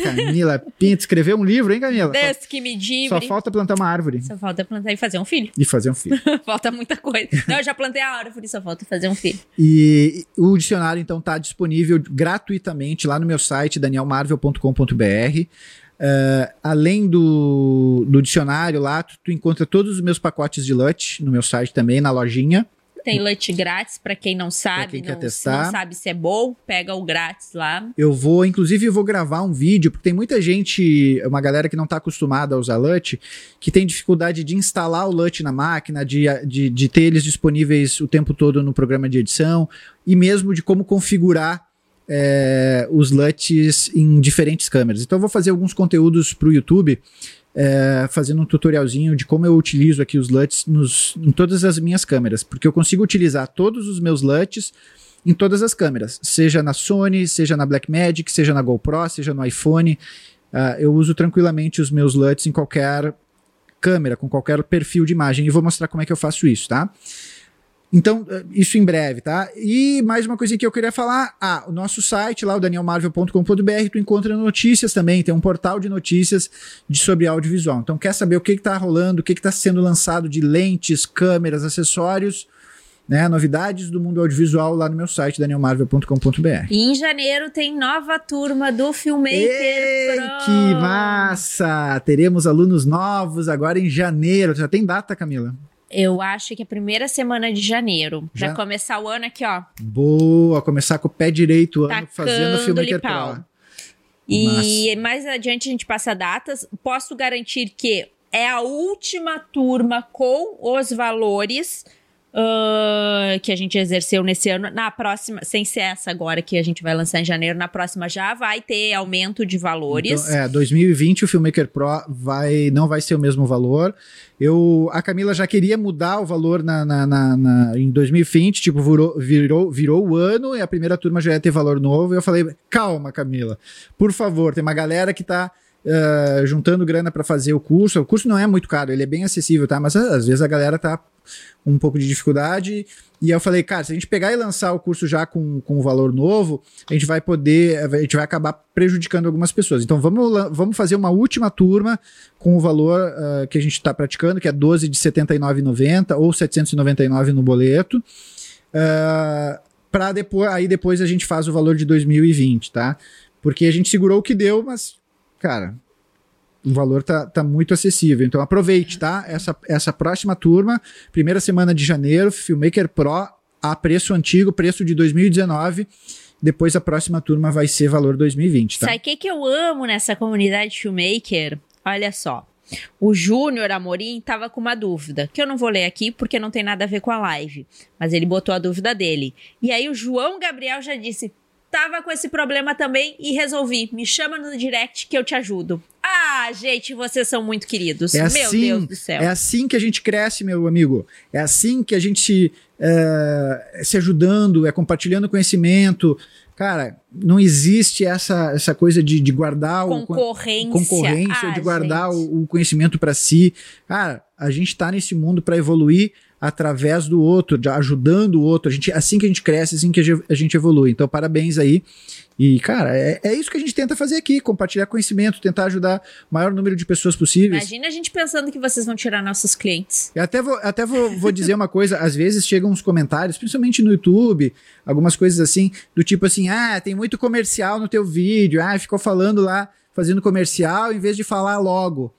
Camila Pinto. Escreveu um livro, hein, Camila? Que me dibre. Só falta plantar uma árvore. Só falta plantar e fazer um filho. E fazer um filho. falta muita coisa. Não, eu já plantei a árvore, só falta fazer um filho. E o dicionário, então, tá disponível gratuitamente lá no meu site, danielmarvel.com.br. Uh, além do, do dicionário lá, tu, tu, encontra todos os meus pacotes de LUT no meu site também, na lojinha. Tem LUT grátis para quem não sabe, quem não, não, sabe se é bom, pega o grátis lá. Eu vou, inclusive, eu vou gravar um vídeo, porque tem muita gente, uma galera que não está acostumada a usar LUT, que tem dificuldade de instalar o LUT na máquina, de, de, de ter eles disponíveis o tempo todo no programa de edição, e mesmo de como configurar é, os LUTs em diferentes câmeras. Então eu vou fazer alguns conteúdos para o YouTube é, fazendo um tutorialzinho de como eu utilizo aqui os LUTs nos, em todas as minhas câmeras, porque eu consigo utilizar todos os meus LUTs em todas as câmeras, seja na Sony, seja na Blackmagic, seja na GoPro, seja no iPhone. Uh, eu uso tranquilamente os meus LUTs em qualquer câmera, com qualquer perfil de imagem, e vou mostrar como é que eu faço isso, tá? Então, eh, isso em breve, tá? E mais uma coisinha que eu queria falar. Ah, o nosso site lá, o danielmarvel.com.br, tu encontra notícias também, tem um portal de notícias de, sobre audiovisual. Então, quer saber o que está rolando, o que está sendo lançado de lentes, câmeras, acessórios, né? Novidades do mundo audiovisual lá no meu site, danielmarvel.com.br. E em janeiro tem nova turma do Filmmaker Ei, Pro. Que massa! Teremos alunos novos agora em janeiro. Já tem data, Camila? Eu acho que é a primeira semana de janeiro. Já? Começar o ano aqui, ó. Boa, começar com o pé direito o ano fazendo o filme que. E mais adiante a gente passa datas. Posso garantir que é a última turma com os valores Uh, que a gente exerceu nesse ano. Na próxima, sem ser essa agora que a gente vai lançar em janeiro, na próxima já vai ter aumento de valores. Então, é, 2020 o Filmmaker Pro vai, não vai ser o mesmo valor. Eu, a Camila já queria mudar o valor na, na, na, na em 2020, tipo, virou, virou, virou o ano e a primeira turma já ia ter valor novo. E eu falei, calma, Camila, por favor, tem uma galera que tá Uh, juntando grana para fazer o curso. O curso não é muito caro, ele é bem acessível, tá? Mas às vezes a galera tá um pouco de dificuldade. E eu falei, cara, se a gente pegar e lançar o curso já com, com o valor novo, a gente vai poder, a gente vai acabar prejudicando algumas pessoas. Então vamos, vamos fazer uma última turma com o valor uh, que a gente está praticando, que é 12 de R$ 79,90 ou 799 no boleto. Uh, para depois, aí depois a gente faz o valor de 2020, tá? Porque a gente segurou o que deu, mas cara, o valor tá, tá muito acessível. Então aproveite, tá? Essa, essa próxima turma, primeira semana de janeiro, Filmmaker Pro a preço antigo, preço de 2019. Depois a próxima turma vai ser valor 2020, tá? Sabe o que, que eu amo nessa comunidade Filmmaker? Olha só. O Júnior Amorim estava com uma dúvida, que eu não vou ler aqui porque não tem nada a ver com a live, mas ele botou a dúvida dele. E aí o João Gabriel já disse: tava com esse problema também e resolvi. Me chama no direct que eu te ajudo. Ah, gente, vocês são muito queridos. É Meu assim, Deus do céu. É assim que a gente cresce, meu amigo. É assim que a gente é, se ajudando, é compartilhando conhecimento. Cara, não existe essa, essa coisa de, de guardar concorrência, o concorrência, ah, de guardar o, o conhecimento para si. Cara, a gente tá nesse mundo para evoluir através do outro, ajudando o outro. A gente, assim que a gente cresce, assim que a gente evolui. Então, parabéns aí. E, cara, é, é isso que a gente tenta fazer aqui: compartilhar conhecimento, tentar ajudar o maior número de pessoas possíveis. Imagina a gente pensando que vocês vão tirar nossos clientes. Eu até vou, até vou, vou dizer uma coisa: às vezes chegam uns comentários, principalmente no YouTube, algumas coisas assim, do tipo assim: ah, tem muito comercial no teu vídeo, ah, ficou falando lá, fazendo comercial, em vez de falar logo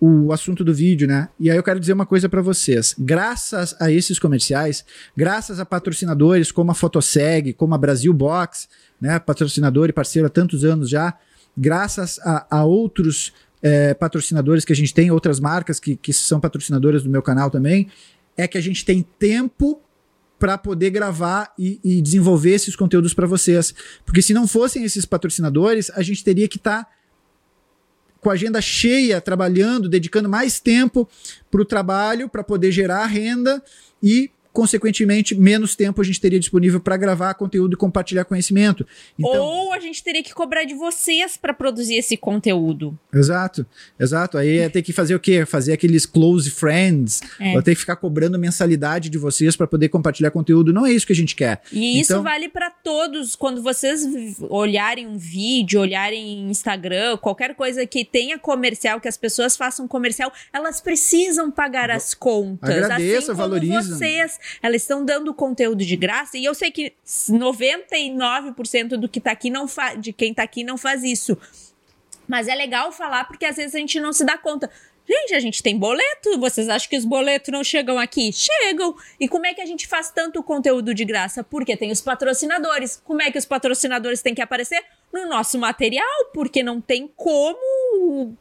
o assunto do vídeo, né? E aí eu quero dizer uma coisa para vocês. Graças a esses comerciais, graças a patrocinadores como a Fotoseg, como a Brasil Box, né? Patrocinador e parceiro há tantos anos já, graças a, a outros é, patrocinadores que a gente tem, outras marcas que, que são patrocinadoras do meu canal também, é que a gente tem tempo para poder gravar e, e, desenvolver esses conteúdos para vocês. Porque se não fossem esses patrocinadores, a gente teria que estar tá com a agenda cheia, trabalhando, dedicando mais tempo para o trabalho, para poder gerar renda e consequentemente, menos tempo a gente teria disponível para gravar conteúdo e compartilhar conhecimento. Então, Ou a gente teria que cobrar de vocês para produzir esse conteúdo. Exato, exato. Aí é ter que fazer o quê? Fazer aqueles close friends, é. ou ter que ficar cobrando mensalidade de vocês para poder compartilhar conteúdo. Não é isso que a gente quer. E então, isso vale para todos. Quando vocês olharem um vídeo, olharem Instagram, qualquer coisa que tenha comercial, que as pessoas façam comercial, elas precisam pagar as contas. Agradeça, assim valoriza. vocês elas estão dando conteúdo de graça e eu sei que 99% do que tá aqui não de quem tá aqui não faz isso. Mas é legal falar porque às vezes a gente não se dá conta. Gente, a gente tem boleto. Vocês acham que os boletos não chegam aqui? Chegam. E como é que a gente faz tanto conteúdo de graça? Porque tem os patrocinadores. Como é que os patrocinadores têm que aparecer? No nosso material, porque não tem como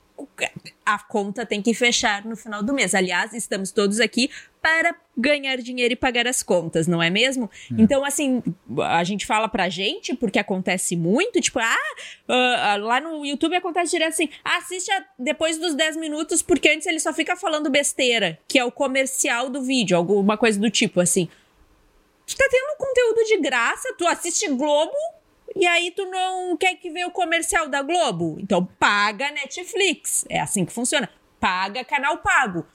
a conta tem que fechar no final do mês. Aliás, estamos todos aqui para ganhar dinheiro e pagar as contas, não é mesmo? É. Então, assim, a gente fala pra gente, porque acontece muito, tipo, ah, uh, lá no YouTube acontece direto assim, assiste a, depois dos 10 minutos, porque antes ele só fica falando besteira, que é o comercial do vídeo, alguma coisa do tipo, assim. Tu tá tendo conteúdo de graça, tu assiste Globo, e aí tu não quer que veja o comercial da Globo? Então paga Netflix. É assim que funciona. Paga canal pago.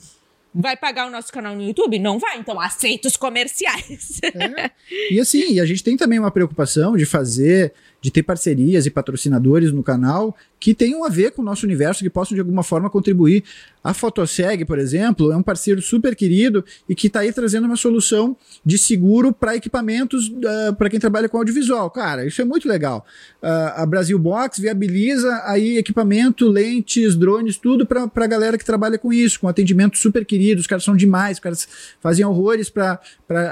Vai pagar o nosso canal no YouTube? Não vai, então aceita os comerciais. É. E assim, a gente tem também uma preocupação de fazer, de ter parcerias e patrocinadores no canal que tenham a ver com o nosso universo, que possam de alguma forma contribuir. A Fotoseg, por exemplo, é um parceiro super querido e que está aí trazendo uma solução de seguro para equipamentos uh, ah, para quem trabalha com audiovisual. Cara, isso é muito legal. Uh, a Brasil Box viabiliza aí equipamento, lentes, drones, tudo para a galera que trabalha com isso, com atendimento super querido. Os caras são demais, os caras fazem horrores para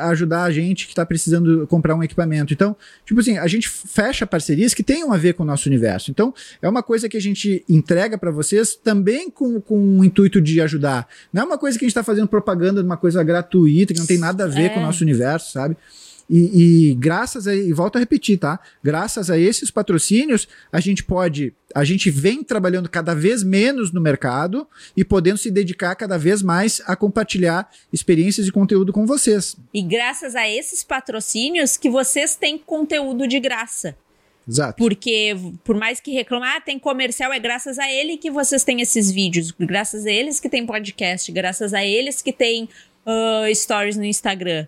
ajudar a gente que está precisando comprar um equipamento. Então, tipo assim, a gente fecha parcerias que tenham a ver com o nosso universo. Então, é uma coisa coisa que a gente entrega para vocês também com, com o intuito de ajudar. Não é uma coisa que a gente está fazendo propaganda de uma coisa gratuita, que não tem nada a ver é. com o nosso universo, sabe? E, e, graças a, e volto a repetir, tá? Graças a esses patrocínios, a gente pode, a gente vem trabalhando cada vez menos no mercado e podendo se dedicar cada vez mais a compartilhar experiências e conteúdo com vocês. E graças a esses patrocínios que vocês têm conteúdo de graça. Exato. Porque, por mais que reclamar, ah, tem comercial, é graças a ele que vocês têm esses vídeos, graças a eles que tem podcast, graças a eles que tem uh, stories no Instagram.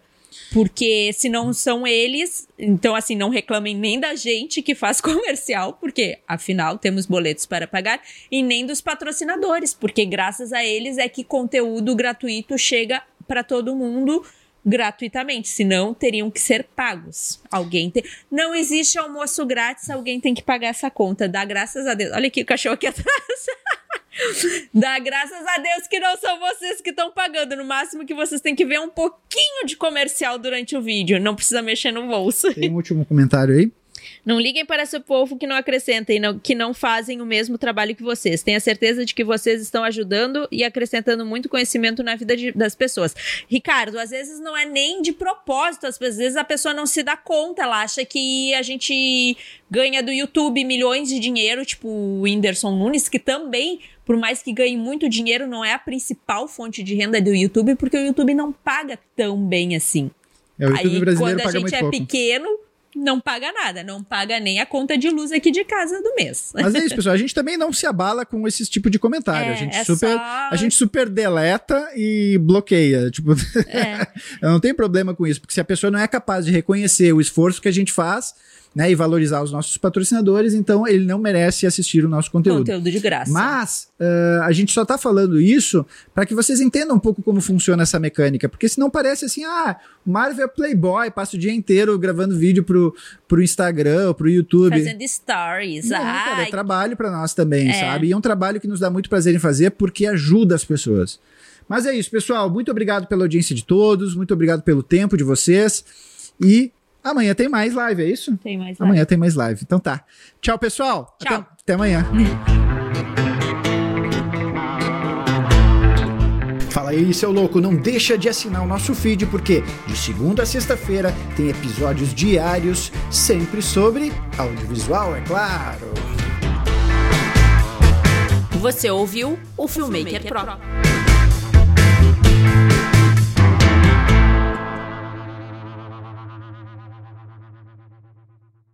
Porque se não são eles, então assim, não reclamem nem da gente que faz comercial, porque afinal temos boletos para pagar, e nem dos patrocinadores, porque graças a eles é que conteúdo gratuito chega para todo mundo gratuitamente, senão teriam que ser pagos. Alguém tem. Não existe almoço grátis, alguém tem que pagar essa conta. Dá graças a Deus. Olha aqui o cachorro aqui atrás. Dá graças a Deus que não são vocês que estão pagando. No máximo que vocês têm que ver um pouquinho de comercial durante o vídeo. Não precisa mexer no bolso. Tem um último comentário aí. Não liguem para esse povo que não acrescenta e não, que não fazem o mesmo trabalho que vocês. Tenha certeza de que vocês estão ajudando e acrescentando muito conhecimento na vida de, das pessoas. Ricardo, às vezes não é nem de propósito, às vezes a pessoa não se dá conta, ela acha que a gente ganha do YouTube milhões de dinheiro, tipo o Whindersson Nunes, que também, por mais que ganhe muito dinheiro, não é a principal fonte de renda do YouTube, porque o YouTube não paga tão bem assim. É, o YouTube Aí, brasileiro quando a paga gente é pouco. pequeno, não paga nada, não paga nem a conta de luz aqui de casa do mês. Mas é isso, pessoal. A gente também não se abala com esse tipo de comentário. É, a, gente é super, só- a gente super deleta e bloqueia. Tipo, É. eu não tenho problema com isso, porque se a pessoa não é capaz de reconhecer o esforço que a gente faz, né, e valorizar os nossos patrocinadores, então ele não merece assistir o nosso conteúdo. Conteúdo de graça. Mas ah, a gente só tá falando isso para que vocês entendam um pouco como funciona essa mecânica, porque senão parece assim, ah, o Marvel é playboy, passa o dia inteiro gravando vídeo pro, pro Instagram, pro YouTube. Fazendo stories. Não, cara, Ai, é trabalho para nós também, É. sabe? E é um trabalho que nos dá muito prazer em fazer porque ajuda as pessoas. Mas é isso, pessoal. Muito obrigado pela audiência de todos, muito obrigado pelo tempo de vocês. E amanhã tem mais live, é isso? Tem mais Amanhã tem mais live. Então tá. Tchau, pessoal. Tchau. Até, até amanhã. Fala aí, seu louco, não deixa de assinar o nosso feed, porque de segunda a sexta-feira tem episódios diários, sempre sobre audiovisual, é claro. Você ouviu o Filmmaker Pro.